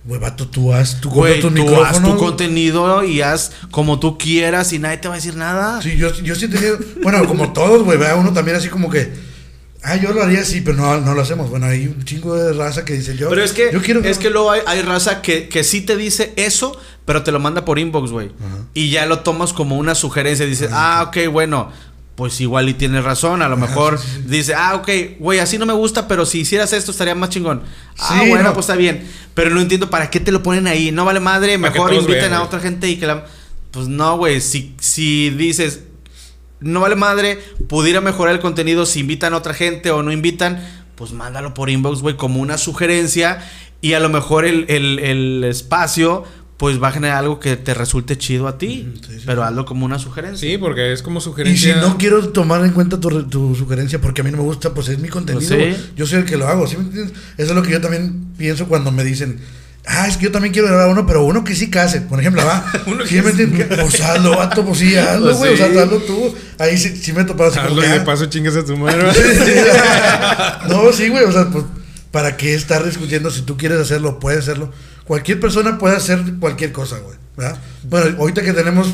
Güey, vato, tú haz tu, Güey, tu tú micrófono. haz tu contenido y haz como tú quieras y nadie te va a decir nada. Sí, yo, yo sí he tenido, bueno, como todos, güey, vea uno también así como que, ah, yo lo haría así, pero no, no lo hacemos. Bueno, hay un chingo de raza que dice yo. Pero es que, yo quiero es que luego hay, hay raza que, que sí te dice eso, pero te lo manda por inbox, güey. Y ya lo tomas como una sugerencia. Dices, ah, ok, bueno, pues igual y tienes razón. A lo mejor sí, sí. dice, ah, ok, güey, así no me gusta, pero si hicieras esto estaría más chingón. Ah, bueno, no. pues está bien. Pero no entiendo para qué te lo ponen ahí. No vale madre, Para mejor inviten vean, a otra gente y que la. Pues no, güey. Si, si dices, no vale madre, pudiera mejorar el contenido si invitan a otra gente o no invitan, pues mándalo por inbox, güey, como una sugerencia y a lo mejor el, el- el espacio pues va a generar algo que te resulte chido a ti, Ujú, sí, sí. pero hazlo como una sugerencia. Sí, porque es como Y si sugerencia. no quiero tomar en cuenta tu, re- tu sugerencia porque a mí no me gusta, pues es mi contenido. Pues sí. Yo soy el que lo hago, ¿sí me entiendes? Eso es lo que yo también pienso cuando me dicen, ah, es que yo también quiero grabar uno, pero uno que sí case. Por ejemplo, va. Uno ¿Sí que me entiendes? Pues hazlo, vato, pues sí, hazlo, Pues güey. O sea, hazlo tú. Ahí sí, sí me he topado así como Hazlo y de ah, paso chingas a tu madre. No, sí, güey. O sea, pues, ¿para qué estar discutiendo? Si tú quieres hacerlo, puedes hacerlo. Cualquier persona puede hacer cualquier cosa, güey. ¿verdad? Bueno, ahorita que tenemos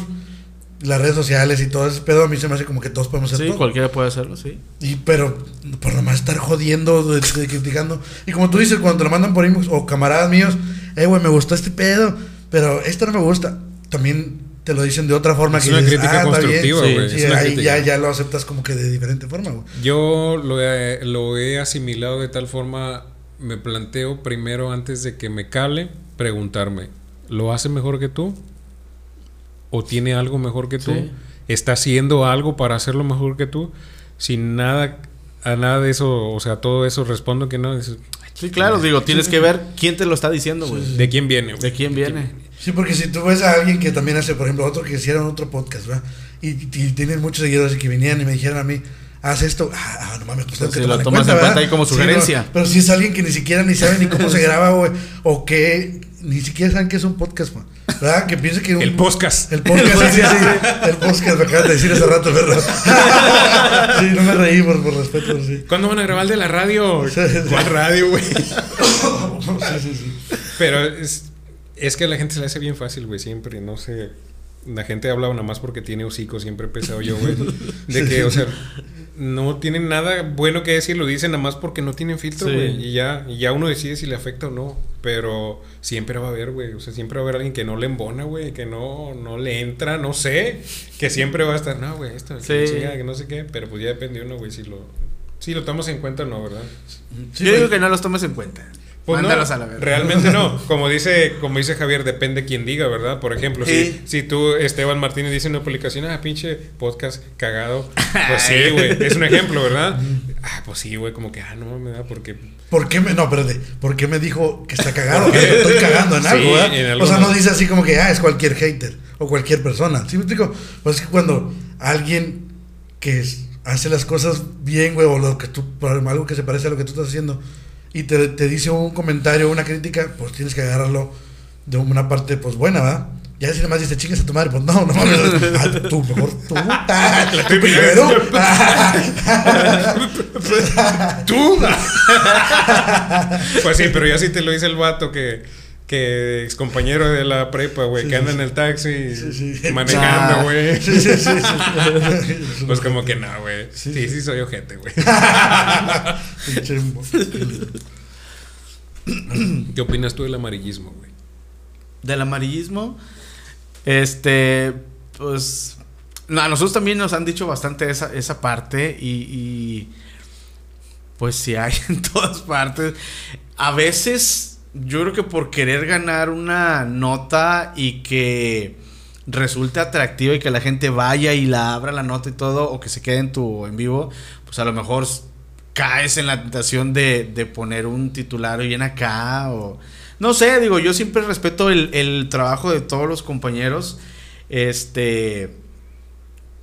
las redes sociales y todo ese pedo, a mí se me hace como que todos podemos hacer Sí, todo. cualquiera puede hacerlo, sí. Y, pero por nomás estar jodiendo, de- de- criticando. Y como tú dices, cuando te lo mandan por inbox o camaradas míos, eh, güey, me gustó este pedo, pero esto no me gusta. También te lo dicen de otra forma. Es que una dices, crítica "Ah, está bien". constructiva, Sí, güey. Sí, una ahí crítica. ya, ya lo aceptas como que de diferente forma, güey. Yo lo he, lo he asimilado de tal forma, me planteo primero antes de que me cale, preguntarme, ¿lo hace mejor que tú? ¿O tiene algo mejor que tú? Sí. ¿Está haciendo algo para hacerlo mejor que tú? Sin nada, a nada de eso, o sea, todo eso respondo que no. dices, Sí, claro, digo, tienes que ver quién te lo está diciendo, güey. ¿De quién viene? güey? ¿De quién viene? Sí, porque si tú ves a alguien que también hace, por ejemplo, otro que hicieron otro podcast, ¿verdad? Y, y tienen muchos seguidores que vinieran y me dijeran a mí, haz esto, ah, ah, no mames, pues tengo lo tomas en cuenta ahí como Sí, sugerencia. no, pero si es alguien que ni siquiera ni sabe ni cómo se graba, güey, o que ni siquiera saben que es un podcast, man, ¿verdad? Que piense que un, El podcast. El podcast, sí, sí, sí, el podcast, me acabas de decir hace rato, ¿verdad? sí, no me reí por, por respeto, sí. ¿Cuándo van a grabar el de la radio? ¿Cuál radio, güey? Sí, sí, sí. Pero es, es que a la gente se le hace bien fácil, güey, siempre, no sé. La gente habla nada más porque tiene hocico, siempre he pensado yo, güey. De que, o sea, no tienen nada bueno que decir, lo dicen nada más porque no tienen filtro, Sí. güey. Y ya, y ya uno decide si le afecta o no. Pero siempre va a haber, güey. O sea, siempre va a haber alguien que no le embona, güey. Que no, no le entra, no sé. Que siempre va a estar, no, güey, esto, Sí. que no sé qué. Pero pues ya depende de uno, güey, si lo, si lo tomas en cuenta o no, ¿verdad? Sí, Yo digo que no los tomes en cuenta. Pues no, Mándalos a la verga. realmente no. Como dice, como dice Javier, depende quién diga, ¿verdad? Por ejemplo, Sí. si, si tú, Esteban Martínez, dice en una publicación, ah, pinche podcast cagado. Pues sí, güey. Es un ejemplo, ¿verdad? Ah, pues sí, güey, como que, ah, no me da porque. ¿Por qué me, no, espérate, ¿por qué me dijo que está cagado? Que estoy cagando en Sí, algo, ¿verdad? en algo o sea, no dice así como que, ah, es cualquier hater o cualquier persona. ¿Sí me explico? Pues es que cuando alguien que hace las cosas bien, güey, o lo que tú, por algo que se parece a lo que tú estás haciendo, y te, te dice un comentario, una crítica, pues tienes que agarrarlo de una parte, pues buena, ¿verdad? Ya si nomás dice, chingas a tu madre, pues no, no mames. Ah, tú, mejor tú. Tú primero. ¡Tú! pues sí, pero ya sí te lo dice el vato que. Que ex compañero de la prepa, güey, Sí, que anda sí, en el taxi Sí, sí. manejando, Ah. güey. Sí, sí, sí. sí. Pues como que no, güey. Sí, Sí, sí, sí. soy ojete, güey. ¿Qué opinas tú del amarillismo, güey? Del amarillismo. Este. Pues. No, a nosotros también nos han dicho bastante esa, esa parte. Y, y, Pues sí hay en todas partes. A veces. Yo creo que por querer ganar una nota y que resulte atractiva y que la gente vaya y la abra la nota y todo, o que se quede en tu en vivo, pues a lo mejor caes en la tentación de, de poner un titular bien acá o... No sé, digo, yo siempre respeto el, el trabajo de todos los compañeros, este...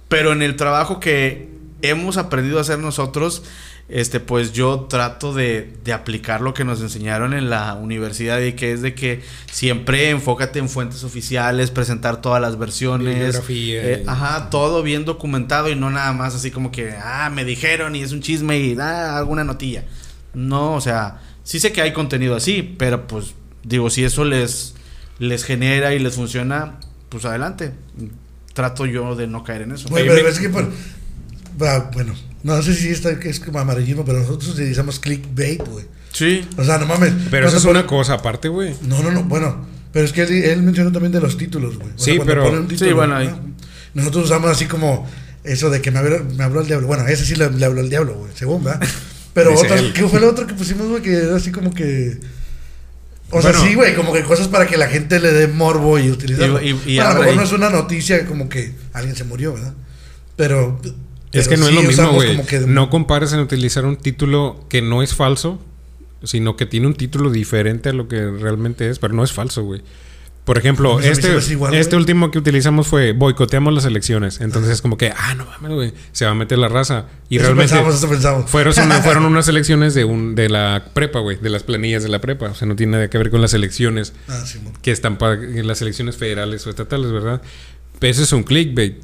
Pero en el trabajo que hemos aprendido a hacer nosotros, este, pues yo trato de, de aplicar lo que nos enseñaron en la universidad y que es de que siempre enfócate en fuentes oficiales, presentar todas las versiones. Eh, ajá, todo bien documentado y no nada más así como que, ah, me dijeron y es un chisme y da alguna notilla. No, o sea, sí sé que hay contenido así, pero pues digo, si eso les, les genera y les funciona, pues adelante. Trato yo de no caer en eso. Güey, Oye, pero me- es que por- bueno, no sé si esta es como amarillismo, pero nosotros utilizamos clickbait, güey. Sí. O sea, no mames. Pero eso es una cosa aparte, güey. No, no, no, bueno. Pero es que él, él mencionó también de los títulos, güey. O Sí, pero- Sí, bueno, ahí. ¿no? Nosotros usamos así como eso de que me habló, me habló el diablo. Bueno, ese sí le, le habló el diablo, güey, según, ¿verdad? Pero él. ¿qué fue el otro que pusimos, güey? Que era así como que. O sea, sí, güey, como que cosas para que la gente le dé morbo y utilizarlo. Y- y- y Bueno, a lo mejor no es una noticia como que alguien se murió, ¿verdad? Pero. Es que no es lo mismo, güey. que- No compares en utilizar un título que no es falso, sino que tiene un título diferente a lo que realmente es, pero no es falso, güey. Por ejemplo, me este, igual, este último que utilizamos fue boicoteamos las elecciones. Entonces es como que, ah, no mames, güey, se va a meter la raza. Y eso realmente pensamos, eso pensamos. fueron, fueron unas elecciones de, un, de la prepa, güey, de las planillas de la prepa. O sea, no tiene nada que ver con las elecciones Ah, sí, que están para las elecciones federales o estatales, ¿verdad? Pero Eso es un clickbait.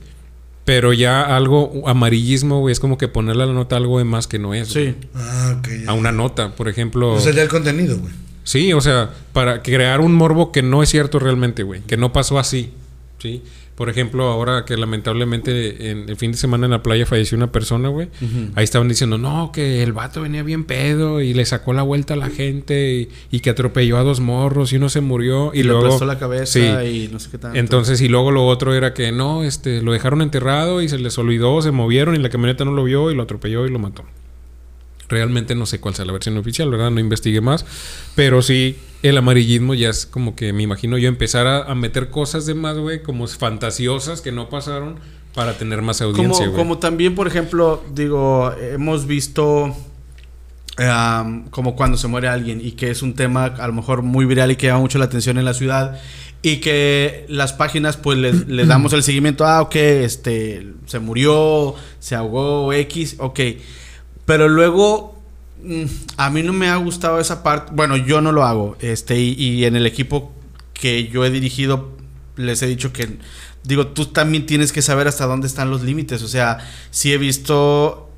Pero ya algo amarillismo, güey, es como que ponerle a la nota algo de más que no es. güey. Sí. Ah, ok. ya. A una nota, por ejemplo. Pues sería el contenido, güey. Sí, o sea, para crear un morbo que no es cierto realmente, güey. Que no pasó así. ¿Sí? Por ejemplo, ahora que lamentablemente en el fin de semana en la playa falleció una persona, güey. Ahí estaban diciendo, no, que el vato venía bien pedo y le sacó la vuelta a la gente y, y que atropelló a dos morros y uno se murió. Y, Y, le luego. aplastó la cabeza Sí. y no sé qué tanto. Entonces, y luego lo otro era que no, este, lo dejaron enterrado y se les olvidó, se movieron y la camioneta no lo vio y lo atropelló y lo mató. Realmente no sé cuál sea la versión oficial, ¿verdad? No investigué más. Pero sí, el amarillismo ya es como que me imagino yo empezar a, a meter cosas de más, güey, como fantasiosas que no pasaron para tener más audiencia, Como, también, por ejemplo, digo, hemos visto como cuando se muere alguien y que es un tema a lo mejor muy viral y que llama mucho la atención en la ciudad y que las páginas pues le, le damos el seguimiento, ah, ok, este, se murió, se ahogó X, ok, pero luego a mí no me ha gustado esa parte, bueno, yo no lo hago, este, y, y en el equipo que yo he dirigido les he dicho que digo, tú también tienes que saber hasta dónde están los límites. O sea, si he visto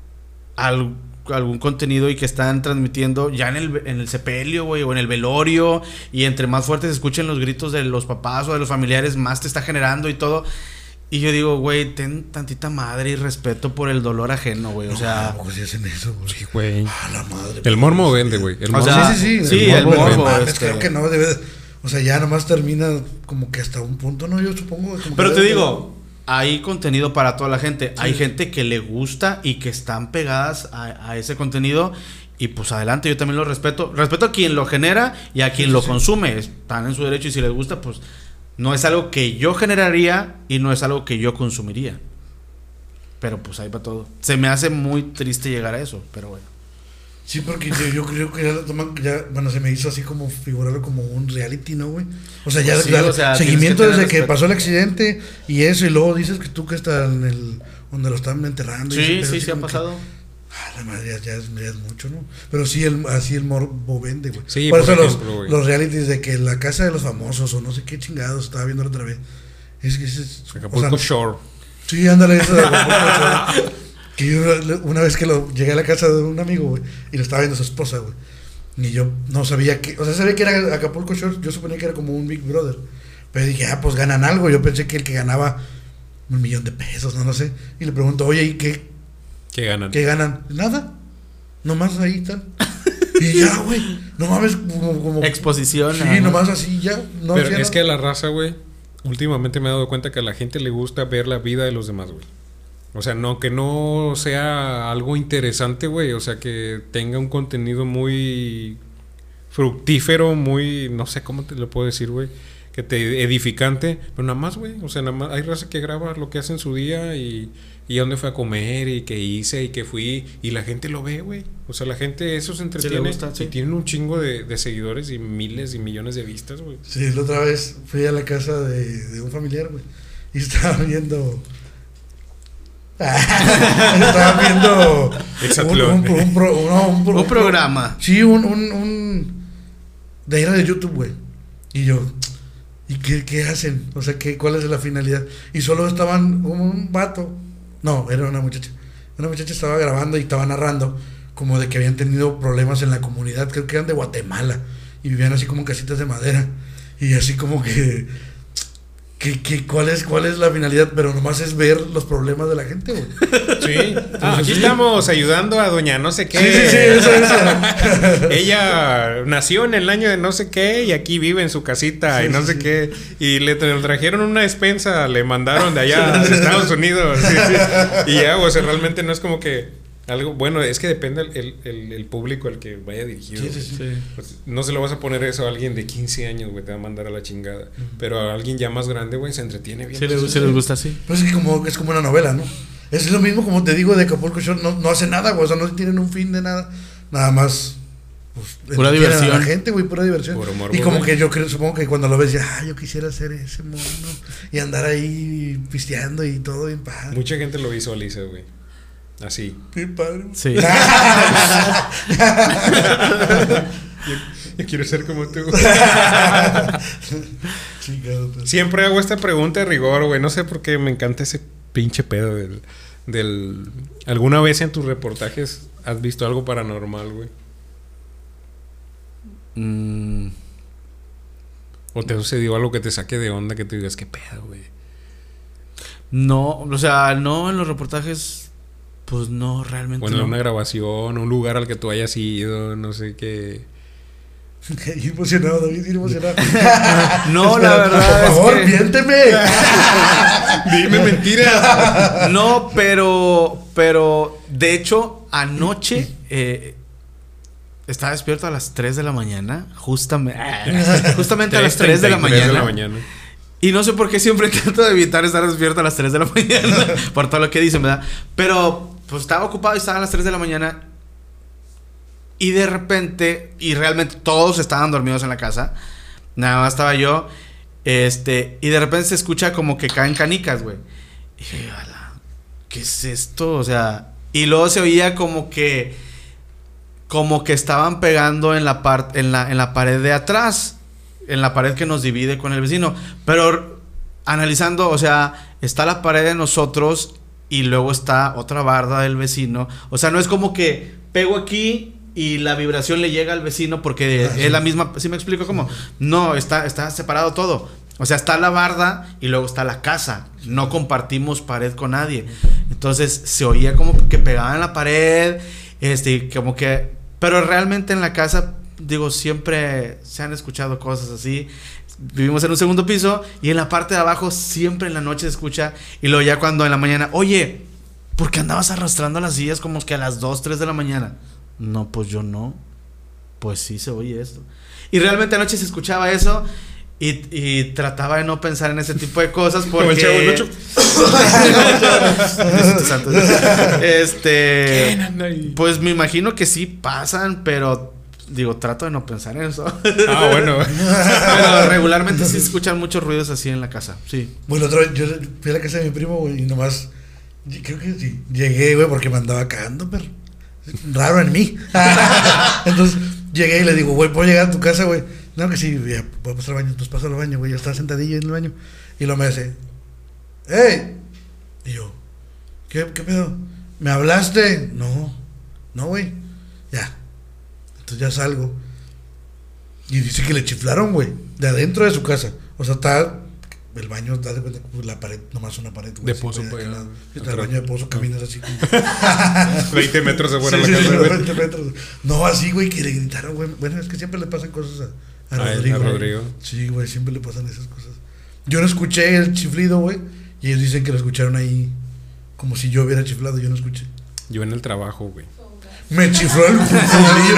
al- algún contenido y que están transmitiendo ya en el, en el sepelio, güey, o en el velorio, y entre más fuertes escuchen los gritos de los papás o de los familiares, más te está generando y todo. Y yo digo, güey, ten tantita madre y respeto por el dolor ajeno, güey. O sea, ¿Cómo se hacen eso, güey? Sí, güey. A la madre. El mormo vende, güey. El O mormo. sea, sí, sí, sí. sí, el morbo, mames, este. Creo que no, debe de- O sea, ya nomás termina como que hasta un punto, ¿no? Yo supongo. como que Pero te digo, hay contenido para toda la gente. Hay gente que le gusta y que están pegadas a, a ese contenido. Y pues adelante, yo también lo respeto. Respeto a quien lo genera y a quien lo consume. Están en su derecho y si les gusta, pues no es algo que yo generaría y no es algo que yo consumiría. Pero pues ahí va todo. Se me hace muy triste llegar a eso, pero bueno. Sí, porque yo, yo creo que ya lo toman, ya, bueno, se me hizo así como figurarlo como un reality, ¿no, güey? O sea, ya Sí, ya- o sea, seguimiento que desde que pasó el accidente y eso, y luego dices que tú que estás en el, donde lo están enterrando. y ese Sí, sí, sí ha pasado. Ah, la madre, ya, ya es, ya es mucho, ¿no? Pero sí, el, así el morbo vende, güey. Sí, por, por eso los, ejemplo, los realities de que la casa de los famosos o no sé qué chingados, estaba viendo otra vez. Es que es, o Acapulco sea, Shore. Sí, ándale, eso de Acapulco Shore. Que yo una vez que lo llegué a la casa de un amigo, güey, y lo estaba viendo su esposa, güey. Y yo no sabía que, o sea, sabía que era Acapulco Shore, yo suponía que era como un Big Brother. Pero dije, ah, pues ganan algo. Yo pensé que el que ganaba un millón de pesos, no, no sé. Y le pregunto, oye, ¿y qué, Que ganan. qué ganan? Nada. Nomás ahí tal. Y ya, güey. No mames, como. como Exposición. Sí, nomás así, ya. No Pero es nada. que la raza, güey, últimamente me he dado cuenta que a la gente le gusta ver la vida de los demás, güey. O sea, no, que no sea algo interesante, güey. O sea, que tenga un contenido muy fructífero, muy, no sé cómo te lo puedo decir, güey. Que te edificante, pero nada más, güey. O sea, nada más hay raza que graba lo que hace en su día y, y a dónde fue a comer y qué hice y qué fui. Y la gente lo ve, güey. O sea, la gente eso se entretiene gusta, sí. y tienen un chingo de, de seguidores y miles y millones de vistas, güey. Sí, la otra vez fui a la casa de, de un familiar, güey. Y estaba viendo. estaba viendo. Un, un, un pro- no, un pro- Un programa. Sí, un. un, un de era de YouTube, güey. Y yo. ¿Y qué, qué hacen? O sea, ¿qué, ¿cuál es la finalidad? Y solo estaban como un vato. No, era una muchacha. Una muchacha estaba grabando y estaba narrando como de que habían tenido problemas en la comunidad. Creo que eran de Guatemala. Y vivían así como en casitas de madera. Y así como que. Que, que ¿cuál, es, ¿Cuál es la finalidad? Pero nomás es ver los problemas de la gente, güey. Sí. Ah, aquí estamos ayudando a doña no sé qué. Sí, sí, sí, eso, eso. Ella nació en el año de no sé qué y aquí vive en su casita Sí, y no sí, sé sí. qué. Y le tra- trajeron una despensa, le mandaron de allá a Estados Unidos. sí, sí. Y ya, o sea, realmente no es como que algo. Bueno, es que depende el, el- el- el público al que vaya dirigido. Sí, sí, sí. Sí. Pues, no se lo vas a poner eso a alguien de 15 años, güey, te va a mandar a la chingada. Pero a alguien ya más grande, güey, se entretiene bien. Sí, les, sí les gusta así. Pues es que como, es como una novela, ¿no? Es lo mismo como te digo de Acapulco Shore, no, no hace nada, güey, o sea, no tienen un fin de nada, nada más. Pues, Pura entretienen a diversión. la gente, güey, pura diversión. Puro morbo, y como güey. que yo creo, supongo que cuando lo ves, ya, ah, yo quisiera hacer ese mono y andar ahí pisteando y todo bien padre. Mucha gente lo visualiza, güey. Así. Bien padre. Sí. Yo quiero ser como tú. Chingado. Siempre hago esta pregunta de rigor, güey. No sé por qué me encanta ese pinche pedo del, del... ¿Alguna vez en tus reportajes has visto algo paranormal, güey? Mm, ¿O te ha sucedido algo que te saque de onda que te digas, qué pedo, güey? no, o sea, no en los reportajes, pues no, realmente O en no. una grabación, un lugar al que tú hayas ido, no sé qué. Emocionado, David, emocionado. No, la verdad Por es favor, que- miénteme. Dime mentira. No, pero, pero de hecho anoche eh, estaba despierto a las 3 de la mañana, justamente, justamente a las 3 de la 3:33 mañana. de la mañana. Y no sé por qué siempre trato de evitar estar despierto a las 3 de la mañana. por todo lo que dicen, ¿verdad? Pero pues estaba ocupado y estaba a las 3 de la mañana. Y de repente, y realmente todos estaban dormidos en la casa. Nada más estaba yo. Este, y de repente se escucha como que caen canicas, güey. Y dije, "Ala, ¿qué es esto? O sea, y luego se oía como que como que estaban pegando en la parte en la en la pared de atrás, en la pared que nos divide con el vecino, pero analizando, o sea, está la pared de nosotros y luego está otra barda del vecino, o sea, no es como que pego aquí y la vibración le llega al vecino porque Ah, es la misma, ¿sí me explico cómo? No, está está separado todo. O sea, está la barda y luego está la casa. No compartimos pared con nadie. Entonces se oía como que pegaban la pared, este, como que, pero realmente en la casa, digo, siempre se han escuchado cosas así. Vivimos en un segundo piso y en la parte de abajo siempre en la noche se escucha y luego ya cuando en la mañana, oye, ¿por qué andabas arrastrando las sillas como que a las 2, 3 de la mañana? No, pues yo no. Pues sí se oye esto. Y realmente anoche se escuchaba eso y, y trataba de no pensar en ese tipo de cosas porque... Como el Chavo santo. este... Pues me imagino que sí pasan, pero digo, trato de no pensar en eso. Ah, bueno. pero regularmente sí escuchan muchos ruidos así en la casa. Sí. Bueno, otra vez yo fui a la casa de mi primo, güey, y nomás. Creo que sí. Llegué, güey, porque me andaba cagando, pero. Raro en mí. Entonces llegué y le digo, güey, ¿puedo llegar a tu casa, güey? No, que sí, ya, voy a pasar al baño. Entonces paso al baño, güey, ya estaba sentadillo en el baño. Y lo me dice, ¡Ey! Y yo, ¿qué, qué pedo? ¿Me hablaste? No, no, güey. Entonces ya salgo. Y dice que le chiflaron, güey, de adentro de su casa. O sea, está el baño, da de cuenta, pues, la pared, nomás una pared. güey, De pozo, güey, pues. Sí, está el baño de pozo, caminas así como. 20 metros de fuera Sí, de sí, la sí, casa. güey. 20 metros. No, así, güey, que le gritaron, güey. Bueno, es que siempre le pasan cosas a, a A Rodrigo. a güey. Rodrigo. Sí, güey, siempre le pasan esas cosas. Yo no escuché el chiflido, güey. Y ellos dicen que lo escucharon ahí como si yo hubiera chiflado. Yo no escuché. Yo en el trabajo, güey. Me chifló el funfunillo.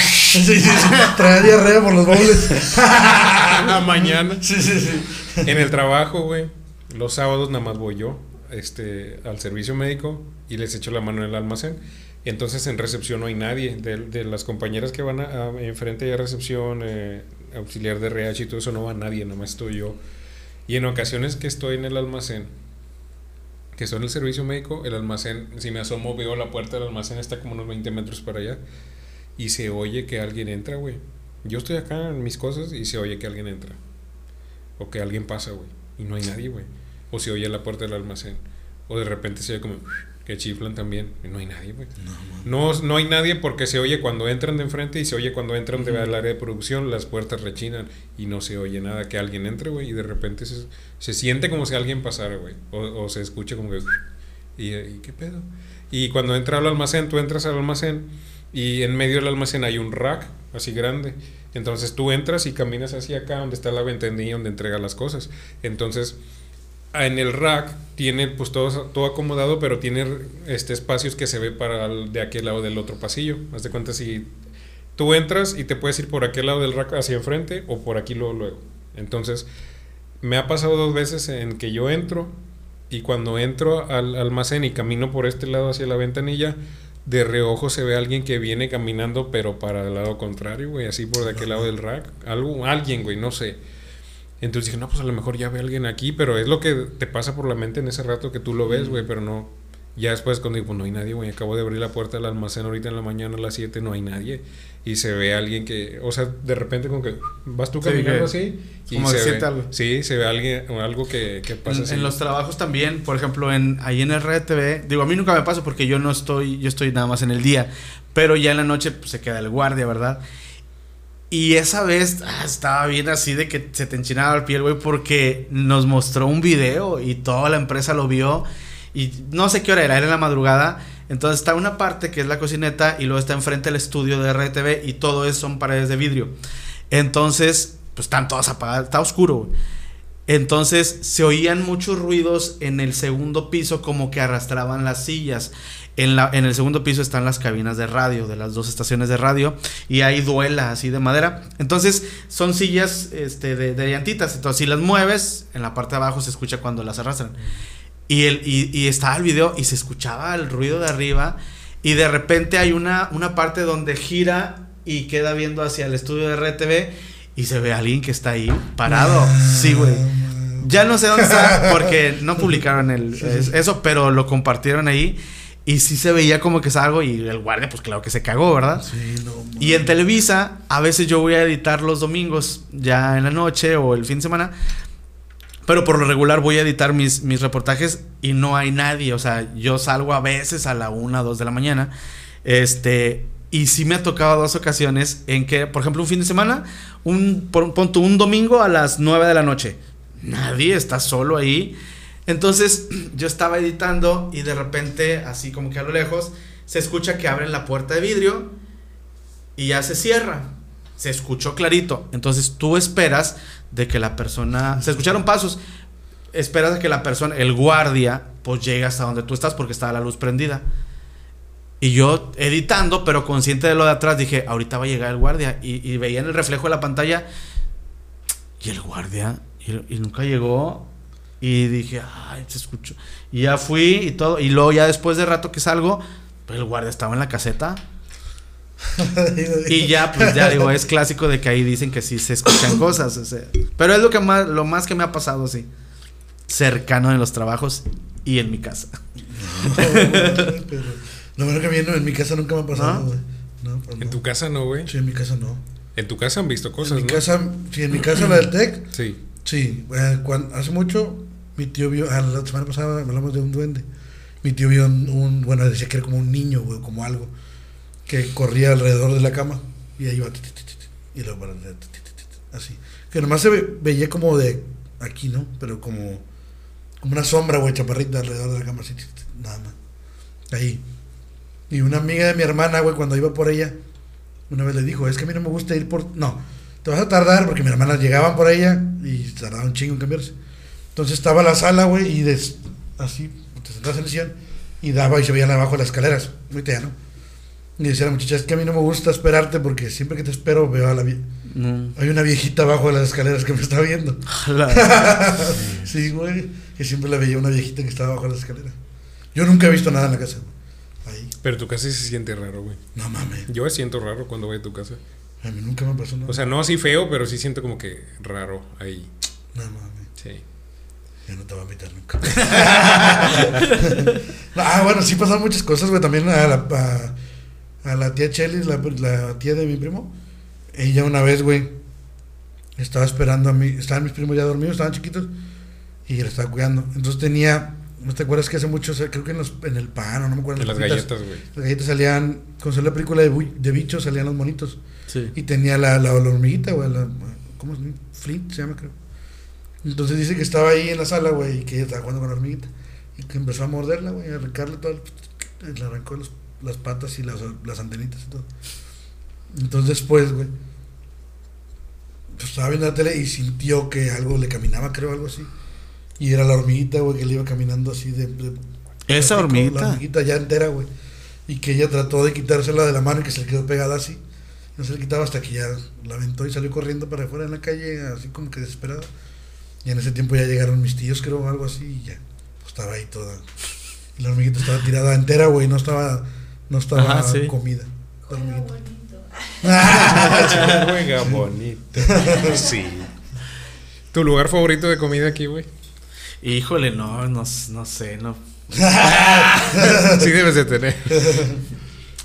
sí, sí, sí. Traía diarrea por los dobles. A mañana. sí, sí, sí. En el trabajo, güey. Los sábados nada más voy yo este, al servicio médico y les echo la mano en el almacén. Entonces en recepción no hay nadie. De, de las compañeras que van a, a- enfrente de recepción, eh, auxiliar de RH y todo eso, no va nadie, nada más estoy yo. Y en ocasiones que estoy en el almacén, que en el servicio médico, el almacén, si me asomo, veo la puerta del almacén, está como unos 20 metros para allá. Y se oye que alguien entra, güey. Yo estoy acá en mis cosas y se oye que alguien entra. O que alguien pasa, güey. Y no hay nadie, güey. O se oye la puerta del almacén. O de repente se oye como que chiflan también. No hay nadie, güey. No, no hay nadie porque se oye cuando entran de enfrente y se oye cuando entran de al área de producción, las puertas rechinan y no se oye nada que alguien entre, güey. Y de repente se, se siente como si alguien pasara, güey. O, o se escucha como que... Y, y qué pedo. Y cuando entra al almacén, tú entras al almacén y en medio del almacén hay un rack así grande. Entonces tú entras y caminas hacia acá donde está la ventanilla donde entrega las cosas. Entonces en el rack tiene pues todo, todo acomodado, pero tiene este espacios que se ve para de aquel lado del otro pasillo. Haz de cuenta si tú entras y te puedes ir por aquel lado del rack hacia enfrente o por aquí luego luego. Entonces me ha pasado dos veces en que yo entro y cuando entro al almacén y camino por este lado hacia la ventanilla, de reojo se ve alguien que viene caminando, pero para el lado contrario, güey, así por de aquel lado del rack. Algo, alguien, güey, no sé. Entonces dije, no, pues a lo mejor ya ve alguien aquí, pero es lo que te pasa por la mente en ese rato que tú lo ves, güey, pero no. Ya después cuando digo, pues no hay nadie, güey, acabo de abrir la puerta del almacén ahorita en la mañana a las 7, no hay nadie. Y se ve alguien que, o sea, de repente como que vas tú caminando así y como se ve, algo. Sí, se ve alguien, o algo que, que pasa En, así. en los trabajos también, por ejemplo, en ahí en RTV, digo, a mí nunca me pasa porque yo no estoy, yo estoy nada más en el día, pero ya en la noche pues, se queda el guardia, ¿verdad? Y esa vez ah, estaba bien así de que se te enchinaba la piel, güey, porque nos mostró un video y toda la empresa lo vio y no sé qué hora era, era en la madrugada. Entonces está una parte que es la cocineta y luego está enfrente el estudio de RTV y todo eso son paredes de vidrio. Entonces, pues están todas apagadas, está oscuro. Entonces se oían muchos ruidos en el segundo piso como que arrastraban las sillas. En, la, en el segundo piso están las cabinas de radio, de las dos estaciones de radio, y hay duela así de madera. Entonces son sillas este, de, de llantitas. Entonces si las mueves, en la parte de abajo se escucha cuando las arrastran. Y, el, y, y estaba el video y se escuchaba el ruido de arriba. Y de repente hay una, una parte donde gira y queda viendo hacia el estudio de RTV y se ve a alguien que está ahí parado. Sí, güey. Ya no sé dónde está porque no publicaron el, es- eso, pero lo compartieron ahí. Y sí se veía como que es algo y el guardia, pues claro que se cagó, ¿verdad? Sí, no. Y en Televisa, a veces yo voy a editar los domingos, ya en la noche o el fin de semana. Pero por lo regular voy a editar mis, mis reportajes y no hay nadie. O sea, yo salgo a veces a la una, dos de la mañana. Este. Y sí me ha tocado dos ocasiones en que, por ejemplo, un fin de semana, un, pon un domingo a las 9 de la noche. Nadie está solo ahí. Entonces yo estaba editando y de repente, así como que a lo lejos, se escucha que abren la puerta de vidrio y ya se cierra. Se escuchó clarito. Entonces tú esperas de que la persona... Se escucharon pasos. Esperas a que la persona, el guardia, pues llegue hasta donde tú estás porque estaba la luz prendida. Y yo editando, pero consciente de lo de atrás, dije, ahorita va a llegar el guardia. Y, veía en el reflejo de la pantalla. Y el guardia. Y, y nunca llegó. Y dije, ay, se escuchó. Y ya fui y todo. Y luego ya después de rato que salgo, pues el guardia estaba en la caseta. Y ya, pues ya digo, es clásico de que ahí dicen que sí se escuchan cosas. o sea, pero es lo que más, lo más que me ha pasado, sí. Cercano en los trabajos y en mi casa. pero lo bueno que viene en mi casa nunca me ha pasado, ¿No? güey. No, pues En no. tu casa no, güey. Sí, en mi casa no. En tu casa han visto cosas, en mi ¿no? casa, sí, en mi casa la del TEC, Sí. sí. eh, hace mucho, mi tío vio, ah, la semana pasada hablamos de un duende. Mi tío vio un, bueno, decía que era como un niño, güey, como algo, que corría alrededor de la cama y ahí iba, y luego para así. Que nomás se ve- veía como de aquí, ¿no? Pero como, como una sombra, güey, chaparrita alrededor de la cama, así, nada más. Ahí. Y una amiga de mi hermana, güey, cuando iba por ella, una vez le dijo, es que a mí no me gusta ir por... No, te vas a tardar porque mi hermana llegaban por ella y tardaba un chingo en cambiarse. Entonces estaba la sala, güey, y des- así, te sentabas en el sillón y daba y se veían abajo las escaleras, muy no Y decía la muchacha, es que a mí no me gusta esperarte porque siempre que te espero veo a la... vie- Hay una viejita abajo de las escaleras que me está viendo. sí, güey, que siempre la veía una viejita que estaba abajo de las escaleras. Yo nunca he visto nada en la casa, güey. Ahí. Pero tu casa sí se siente raro, güey. No mames. Yo me siento raro cuando voy a tu casa. A mí nunca me pasó nada. O sea, no así feo, pero sí siento como que raro ahí. no mames. Sí. Yo no te voy a invitar nunca. ah, bueno, sí pasaron muchas cosas, güey. También a la, a, a la tía Chelly, la, la tía de mi primo. Ella una vez, güey, estaba esperando a mí. Estaban mis primos ya dormidos, estaban chiquitos. Y la estaba cuidando. Entonces tenía. ¿No te acuerdas que hace mucho, o sea, creo que en, los, en el pan o no me acuerdo? De las galletas, güey. Las galletas salían, con salió la película de, de bichos, salían los monitos. Sí. Y tenía la, la, la hormiguita, güey. La, ¿Cómo es? Flint se llama, creo. Entonces dice que estaba ahí en la sala, güey, y que ella estaba jugando con la hormiguita. Y que empezó a morderla, güey, a arrancarle todo. el- Le arrancó los- las patas y las, las antenitas y todo. Entonces después, güey, pues estaba viendo la tele y sintió que algo le caminaba, creo, algo así. Y era la hormiguita, güey, que le iba caminando así de... de- Esa la hormiguita. hormiguita ya entera, güey. Y que ella trató de quitársela de la mano y que se le quedó pegada así. No se le quitaba hasta que ya la aventó y salió corriendo para afuera en la calle, así como que desesperada. Y en ese tiempo ya llegaron mis tíos, creo, o algo así, y ya. Pues estaba ahí toda. Y la hormiguita estaba tirada entera, güey, no estaba, no estaba Ajá, sí. comida. La Juega hormiguita. bonito. Juega bonito. Sí. ¿Tu lugar favorito de comida aquí, güey? Híjole, no, no, no sé, no. Sí debes de tener.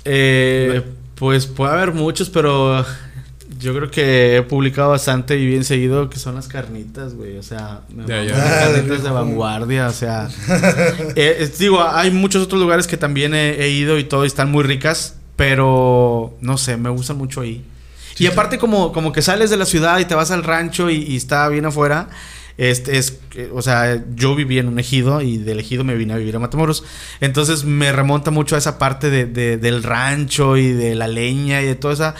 Eh, pues puede haber muchos, pero yo creo que he publicado bastante y bien seguido que son las carnitas, güey. O sea, me maman ya. las Ah, de carnitas de vanguardia, o sea. Eh, es- digo, hay muchos otros lugares que también he, he ido y todo y están muy ricas, pero no sé, me gustan mucho ahí. y aparte como, como que sales de la ciudad y te vas al rancho y, y está bien afuera. Este es, eh, o sea, yo viví en un ejido y del ejido me vine a vivir a Matamoros. Entonces me remonta mucho a esa parte de, de- del rancho y de la leña y de toda esa.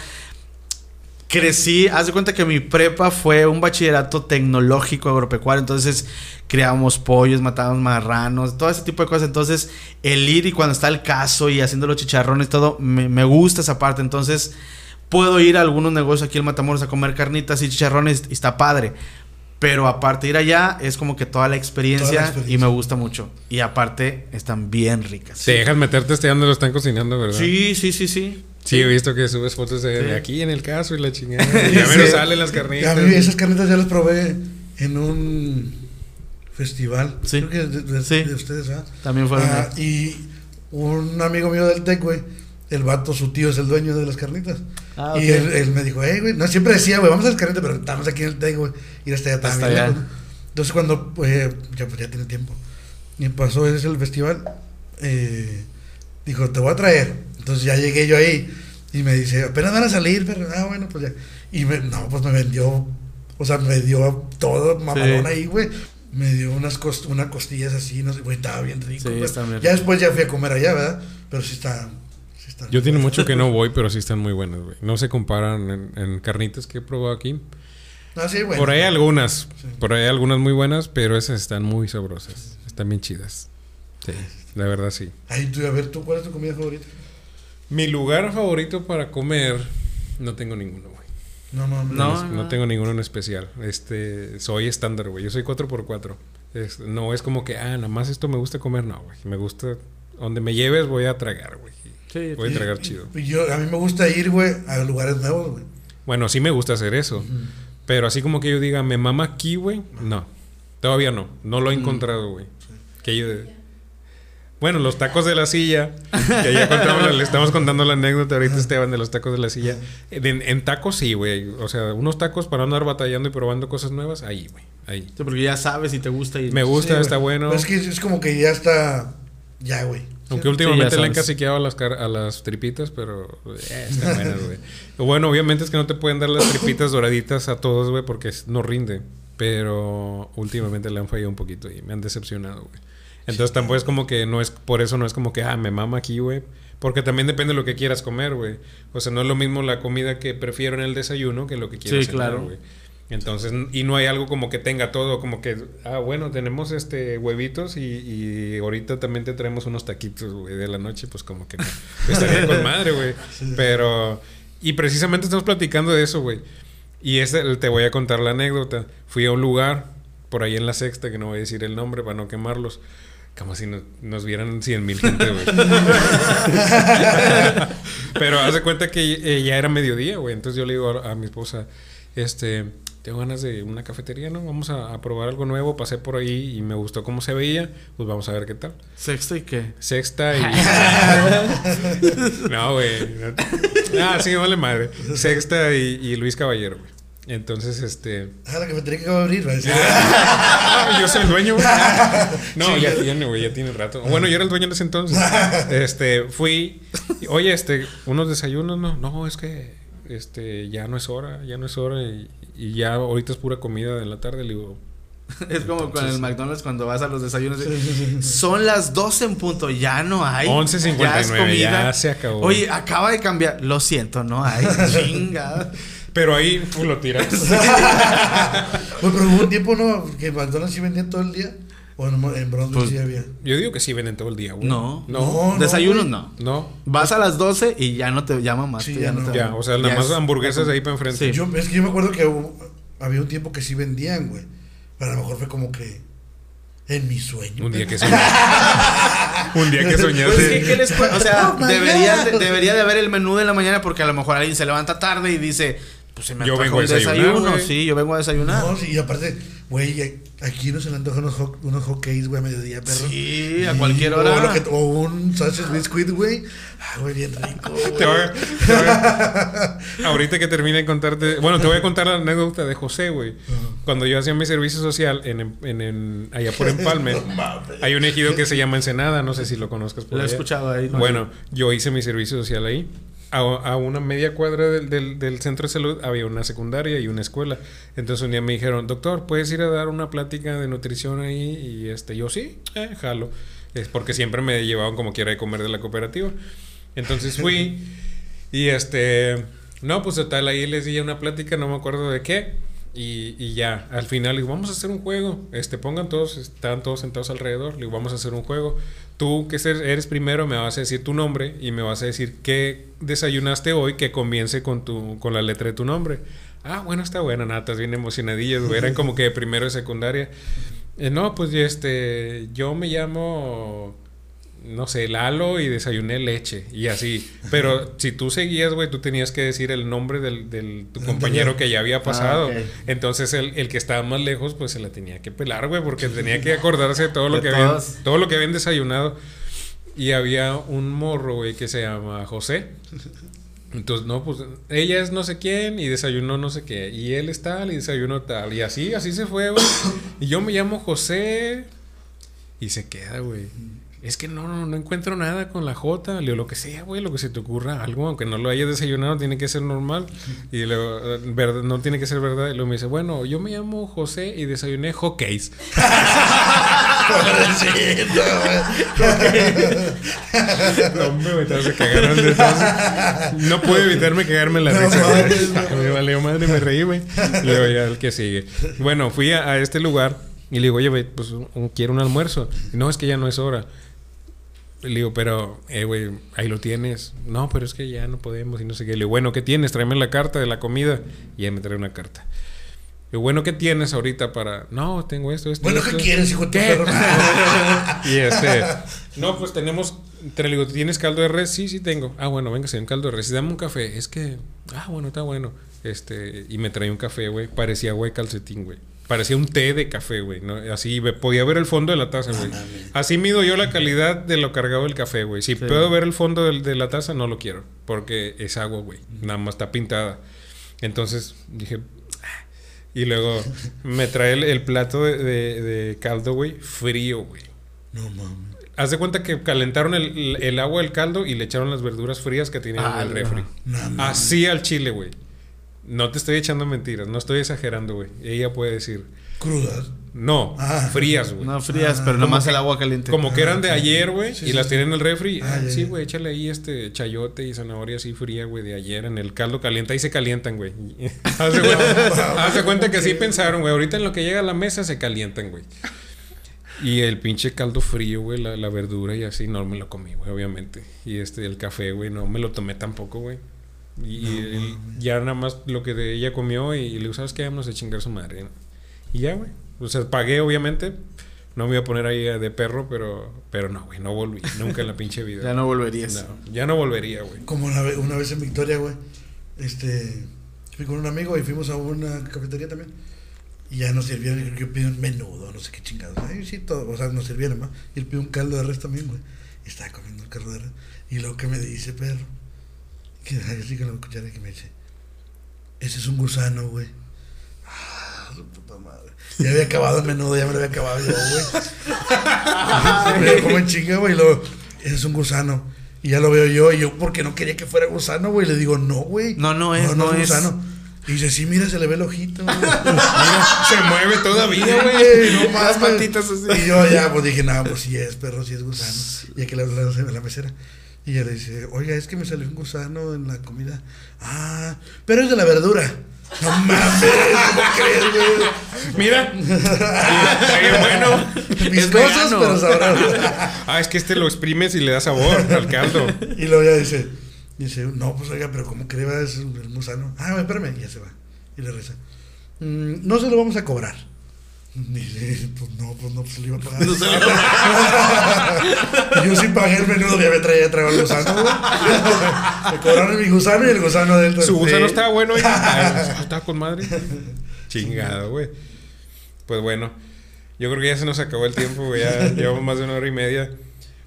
Crecí, haz de cuenta que mi prepa fue un bachillerato tecnológico agropecuario, entonces criábamos pollos, matábamos marranos, todo ese tipo de cosas. Entonces, el ir y cuando está el caso y haciendo los chicharrones, todo, me, me gusta esa parte. Entonces, puedo ir a algunos negocios aquí en Matamoros a comer carnitas y chicharrones y está padre. Pero aparte de ir allá, es como que toda la experiencia, Toda la experiencia. y me gusta mucho. Y aparte, están bien ricas. Te dejan meterte este donde lo están cocinando, ¿verdad? Sí, sí, sí, sí. Sí, he visto que subes fotos de, Sí. de aquí en el caso y la chingada. Y ya menos Sí. salen las A carnitas. mí esas carnitas ya las probé en un festival. Sí. Creo que de, de- Sí. de ustedes, ¿ah? También fueron. Ah, y un amigo mío del TEC, güey, el vato, su tío es el dueño de las carnitas. Ah, Y ok. él, él me dijo, hey, güey, no, siempre decía, güey, vamos a las carnitas, pero estamos aquí en el TEC, güey, ir hasta allá Hasta también. allá. lejos. Entonces cuando, pues, ya, pues, ya tiene tiempo. Y pasó ese el festival, eh, dijo, te voy a traer. Entonces ya llegué yo ahí y me dice, apenas van a salir, pero, ah, bueno, pues ya. Y me, no, pues me vendió, o sea, me dio todo mamalón Sí. ahí, güey. Me dio unas cost unas costillas así, no sé, güey, estaba bien rico. Sí, pues. está bien ya después ya fui a comer allá, ¿verdad? Pero sí está... Sí está Yo tiene mucho que no voy, pero sí están muy buenas, güey. No se comparan en, en carnitas que he probado aquí. No, sí, bueno. por ahí algunas, Sí. por ahí algunas muy buenas, pero esas están muy sabrosas. Están bien chidas. Sí, la verdad sí. Ay, tú, a ver, ¿tú cuál es tu comida favorita? Mi lugar favorito para comer, no tengo ninguno, güey. No, no, no. No. Tengo ninguno en especial. Este, soy estándar, güey. Yo soy 4x4. Es- no es como que, ah, nada más esto me gusta comer, no, güey. Me gusta, donde me lleves voy a tragar, güey. Sí, Voy a tragar chido. y yo, a mí me gusta ir, güey, a lugares nuevos, güey. Bueno, sí me gusta hacer eso. Pero así como que yo diga, me mama aquí, güey. No. Todavía no. No lo he encontrado, güey. Que yo. Bueno, los tacos de la silla. Que ya contamos, la- le estamos contando la anécdota ahorita, Esteban, de los tacos de la silla. En, en tacos sí, güey. O sea, unos tacos para andar batallando y probando cosas nuevas, ahí, güey. Ahí. Sí, porque ya sabes si te gusta y Me gusta, Sí, está güey. bueno. Pero es que es como que ya está... Ya, güey. Aunque últimamente Sí, le han caciqueado a las, car- a las tripitas, pero eh, están buenas, güey. Bueno, obviamente es que no te pueden dar las tripitas doraditas a todos, güey, porque no rinde. Pero últimamente le han fallado un poquito y me han decepcionado, güey. Entonces tampoco es como que no es, por eso no es como que, ah, me mama aquí, güey. Porque también depende de lo que quieras comer, güey. O sea, no es lo mismo la comida que prefiero en el desayuno que lo que quiero Sí, cenar, claro. güey. Entonces, y no hay algo como que tenga todo, como que, ah, bueno, tenemos este huevitos y, y ahorita también te traemos unos taquitos, güey, de la noche, pues como que no. Estaría con madre, güey. Pero, y precisamente estamos platicando de eso, güey. Y este, te voy a contar la anécdota. Fui a un lugar, por ahí en la sexta, que no voy a decir el nombre para no quemarlos. Como si nos, nos vieran 100 mil gente, güey. Pero haz de cuenta que eh, ya era mediodía, güey. Entonces yo le digo a, a mi esposa, este, tengo ganas de una cafetería, ¿no? Vamos a, a probar algo nuevo. Pasé por ahí y me gustó cómo se veía. Pues vamos a ver qué tal. ¿Sexto y qué? Sexta y... no, güey. no- Ah, sí, vale madre. Sexta y, y Luis Caballero, güey. Entonces, este... Ah, la cafetería que acaba de abrir, güey. Ah, yo soy el dueño, güey. No, Sí, ya ya- tiene, güey, ya tiene rato. Bueno, yo era el dueño en ese entonces. Este, fui. y, Oye, este, unos desayunos, no, no, es que este, ya no es hora, ya no es hora y, y ya ahorita es pura comida de la tarde. Le digo, Es como con el McDonald's cuando vas a los desayunos. de, Sí, sí, sí. Son las 12 en punto, ya no hay. 11:59, Ya es comida. ya se acabó. Oye, acaba de cambiar. Lo siento, no hay. Chinga. Pero ahí pues, lo tiras. Güey, pero hubo un tiempo, ¿no? Que McDonald's sí vendía todo el día. O en, en Pues- sí había. Yo digo que sí venden todo el día, güey. No. No. No, Desayunos no. No. Vas a las 12 y ya no te llaman más. Sí, ya no. te- Ya, o sea, nada más es- hamburguesas ahí para enfrente. Sí. Yo, es que yo me acuerdo que hubo- había un tiempo que sí vendían, güey. Pero a lo mejor fue como que en mi sueño. Un día que soñaste. Un día que Pues, soñaste. ¿qué, qué les puede- O sea, Oh debería, de, debería de haber el menú de la mañana porque a lo mejor alguien se levanta tarde y dice, pues se me Yo vengo a un desayuno. Sí, yo vengo a desayunar. No, sí, y aparte, güey, aquí no se le antojan unos, hot, unos hotcakes, güey, a mediodía, perro. Sí, a cualquier hora. O, lo que- o un sausage biscuit, güey. Ah, güey, bien rico. Te voy a- te voy a- ahorita que termine de contarte. Bueno, te voy a contar la anécdota de José, güey. Cuando yo hacía mi servicio social en, en- en- allá por Empalme, hay un ejido que se llama Ensenada. No sé si lo conozcas por Lo he escuchado ahí. ¿no? Bueno, yo hice mi servicio social ahí. A, a una media cuadra del, del- del centro de salud había una secundaria y una escuela. Entonces un día me dijeron, doctor, ¿puedes ir a dar una plática de nutrición ahí? Y este, yo sí, eh, jalo. Es porque siempre me llevaban como quiera de comer de la cooperativa. Entonces fui y este No, pues total, ahí les di una plática, no me acuerdo de qué. Y, ya, al final, digo, vamos a hacer un juego. Este, pongan todos, están todos sentados alrededor. Le digo, vamos a hacer un juego. Tú, que eres primero, me vas a decir tu nombre y me vas a decir qué desayunaste hoy que comience con, tu, con la letra de tu nombre. Ah, bueno, está buena, natas, bien emocionadillas, güey. Eran como que de primero de secundaria. Eh, no, pues este, yo me llamo no sé, Lalo y desayuné leche y así. Pero si tú seguías, güey, tú tenías que decir el nombre del, del- tu compañero que ya había pasado. ok. Entonces el, el que estaba más lejos, pues se la tenía que pelar, güey, porque tenía que acordarse de todo lo De que habían, todo lo que habían desayunado. Y había un morro, güey, que se llama José. Entonces, no, pues ella es no sé quién y desayunó no sé qué. Y él es tal y desayunó tal. Y así, así se fue, güey. Y yo me llamo José. Y se queda, güey. Es que no, no, no encuentro nada con la J. Le digo, lo que sea, güey, lo que se te ocurra. Algo, aunque no lo hayas desayunado, tiene que ser normal. Y luego, verdad, no tiene que ser verdad. Y luego me dice, bueno, yo me llamo José y desayuné güey. No, me entonces. No pude evitarme cagarme en la risa. no. Me valió madre, me reí, güey. Luego ya el que sigue. Bueno, fui a, a este lugar y le digo, oye, pues un- quiero un almuerzo. Y no, es que ya no es hora. Le digo, pero, eh, güey, ahí lo tienes. No, pero es que ya no podemos y no sé qué. Le digo, bueno, ¿qué tienes? Tráeme la carta de la comida. Y ya me trae una carta. Le digo, bueno, ¿qué tienes ahorita para...? No, tengo esto, esto, Bueno, ¿qué esto". quieres, hijo de. Y este, no, pues tenemos, te le digo, ¿tienes caldo de res? Sí, sí tengo. Ah, bueno, venga, un caldo de res. Dame un café. Es que, ah, bueno, está bueno. Este, y me trae un café, güey. Parecía, güey, calcetín, güey. Parecía un té de café, güey. ¿no? Así, podía ver el fondo de la taza, güey. Así mido yo la calidad de lo cargado del café, güey. Si puedo ver el fondo del- de la taza, no lo quiero. Porque es agua, güey. Nada más está pintada. Entonces dije, "Ah". y luego me trae el, el plato de, de- de caldo, güey, frío, güey. No mames. Haz de cuenta que calentaron el, el agua del caldo y le echaron las verduras frías que tenían Ah, en el no. refri. No. Así al chile, güey. No te estoy echando mentiras, no estoy exagerando, güey. Ella puede decir, Crudas. no, Ah. frías, güey. No frías, Ah, pero como nomás que- el agua caliente. Como que eran de Ah, ayer, güey, sí, y sí, las sí. tienen en el refri. Ah, Ah, sí, güey, échale ahí este chayote y zanahoria así fría, güey, de ayer en el caldo caliente. Ahí se calientan, güey. haz de cuenta, cuenta que así pensaron, güey. Ahorita en lo que llega a la mesa se calientan, güey. Y el pinche caldo frío, güey, la, la verdura y así, no me lo comí, güey, obviamente. Y este, el café, güey, no me lo tomé tampoco, güey. Y, el- ya nada más lo que de ella comió y, y le digo, ¿sabes qué? Vamos a chingar su madre. ¿no? Y ya, güey. O sea, pagué, obviamente. No me iba a poner ahí de perro, pero, pero no, güey, no volví. Nunca en la pinche vida. Ya no volverías. No, ya no volvería, güey. Como una vez, una vez en Victoria, güey. Este. Fui con un amigo y fuimos a una cafetería también. Y ya nos sirvieron, y creo que yo pedí un menudo, no sé qué chingados. Ay, sí, todo. O sea, nos sirvieron, ¿no? Y él pidió un caldo de res también, güey. Y estaba comiendo el caldo de res. Y luego que me dice, perro. Que así con la cuchara que me dice. Ese es un gusano, güey. Ah, su puta madre. Ya había acabado el menudo, ya me lo había acabado yo, güey. me lo como en chinga, güey. Y luego, ese es un gusano. Y ya lo veo yo, y yo porque no quería que fuera gusano, güey. Le digo, no, güey. No, no es, no es. Y dice, sí, mira, se le ve el ojito. güey". Se mueve todavía, güey. No mames. patitas así. Y yo ya, pues dije, no, pues sí es perro, sí es gusano. Y aquí le habla a la mesera. Y ella le dice, oiga, es que me salió un gusano en la comida. Ah, pero es de la verdura. No mames, ¿cómo crees, güey? Mira. Bueno. Viscosos, vegano. pero sabrosos. Ah, es que este lo exprimes y le da sabor al caldo. Y luego ya dice, dice, no, pues oiga, pero ¿cómo cree va es el gusano? Ah, espérame, y ya se va. Y le reza, "Mm, no se lo vamos a cobrar. Dice, pues no, pues no, pues le iba a pagar. Y yo sí pagué el menudo, ya me traía trago el gusano, güey. Me cobraron mi gusano y el gusano de él. Su gusano Sí. estaba bueno. oye. Estaba con madre. Chingado, güey. Pues bueno, yo creo que ya se nos acabó el tiempo, güey. Ya llevamos más de una hora y media.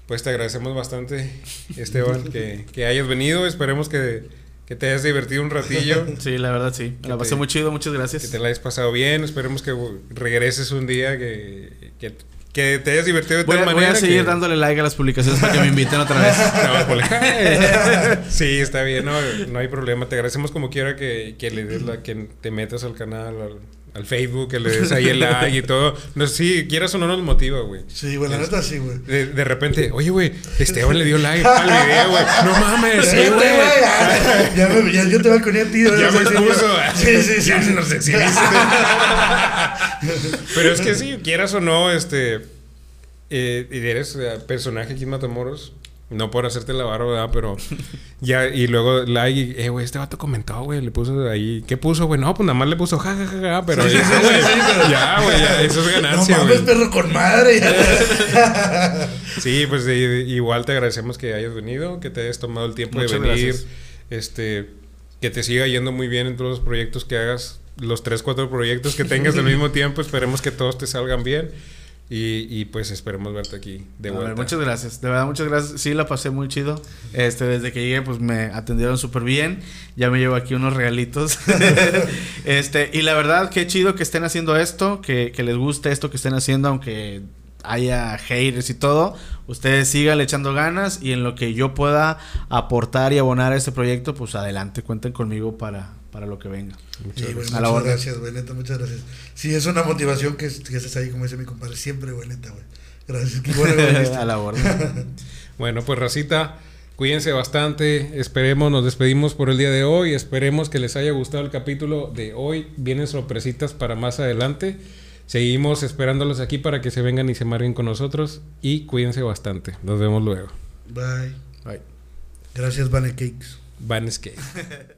Pues te agradecemos bastante, Esteban, que, que hayas venido. Esperemos que, que te hayas divertido un ratillo. Sí, la verdad sí. La Que pasé te- muy chido, muchas Que gracias. te la hayas pasado bien. Esperemos que regreses un día, que, que, que te hayas divertido de Voy tal a, voy manera. a seguir que- dándole like a las publicaciones para que me inviten otra vez. No, pues, sí, está bien, no, no hay problema. Te agradecemos como quiera que, que le des la, que te metas al canal, al, al Facebook, que le des ahí el like y todo. No sé si quieras o no nos motiva, güey. Sí, güey, la neta sí, güey. De, de repente, oye, güey, Esteban le dio like al video, güey. No mames, sí, Vete, güey. Ya, ya, me- ya yo te balconé a ti. Ya me Sí, puso. Sí, sí, sí. Ya se nos. Pero es que sí, quieras o no, este. eh, eres personaje aquí en Matamoros. No por hacerte la barba, ¿verdad? Pero ya, y luego like, eh, güey, este vato comentó, güey, le puso ahí, ¿qué puso, güey? No, pues nada más le puso ja, ja, ja, ja, pero Sí, ya, sí, güey, sí, pero- ya, güey, ya, eso es No ganancia, mames, güey. perro con madre. Sí, pues igual te agradecemos que hayas venido, que te hayas tomado el tiempo Muchas de venir. gracias. Este, que te siga yendo muy bien en todos los proyectos que hagas, los tres, cuatro proyectos que tengas al mismo tiempo. Esperemos que todos te salgan bien. Y, y, pues esperemos verte aquí de A vuelta. ver, muchas gracias, de verdad, muchas gracias. Sí, la pasé muy chido. Este, desde que llegué, pues me atendieron súper bien. Ya me llevo aquí unos regalitos. este, y la verdad, qué chido que estén haciendo esto, que, que les guste esto que estén haciendo, aunque haya haters y todo. Ustedes sigan echando ganas y en lo que yo pueda aportar y abonar a este proyecto, pues adelante, cuenten conmigo para, para lo que venga. Muchas Sí, gracias. La muchas gracias, güey, neta, muchas gracias. Sí, es una motivación que, que estés ahí, como dice mi compadre, siempre, güey, neta, güey. Gracias, qué bueno a la orden. Bueno, pues racita, cuídense bastante. Esperemos, nos despedimos por el día de hoy. Esperemos que les haya gustado el capítulo de hoy. Vienen sorpresitas para más adelante. Seguimos esperándolos aquí para que se vengan y se marquen con nosotros. Y cuídense bastante. Nos vemos luego. Bye. Bye. Gracias, Bane Cakes. Van Skate.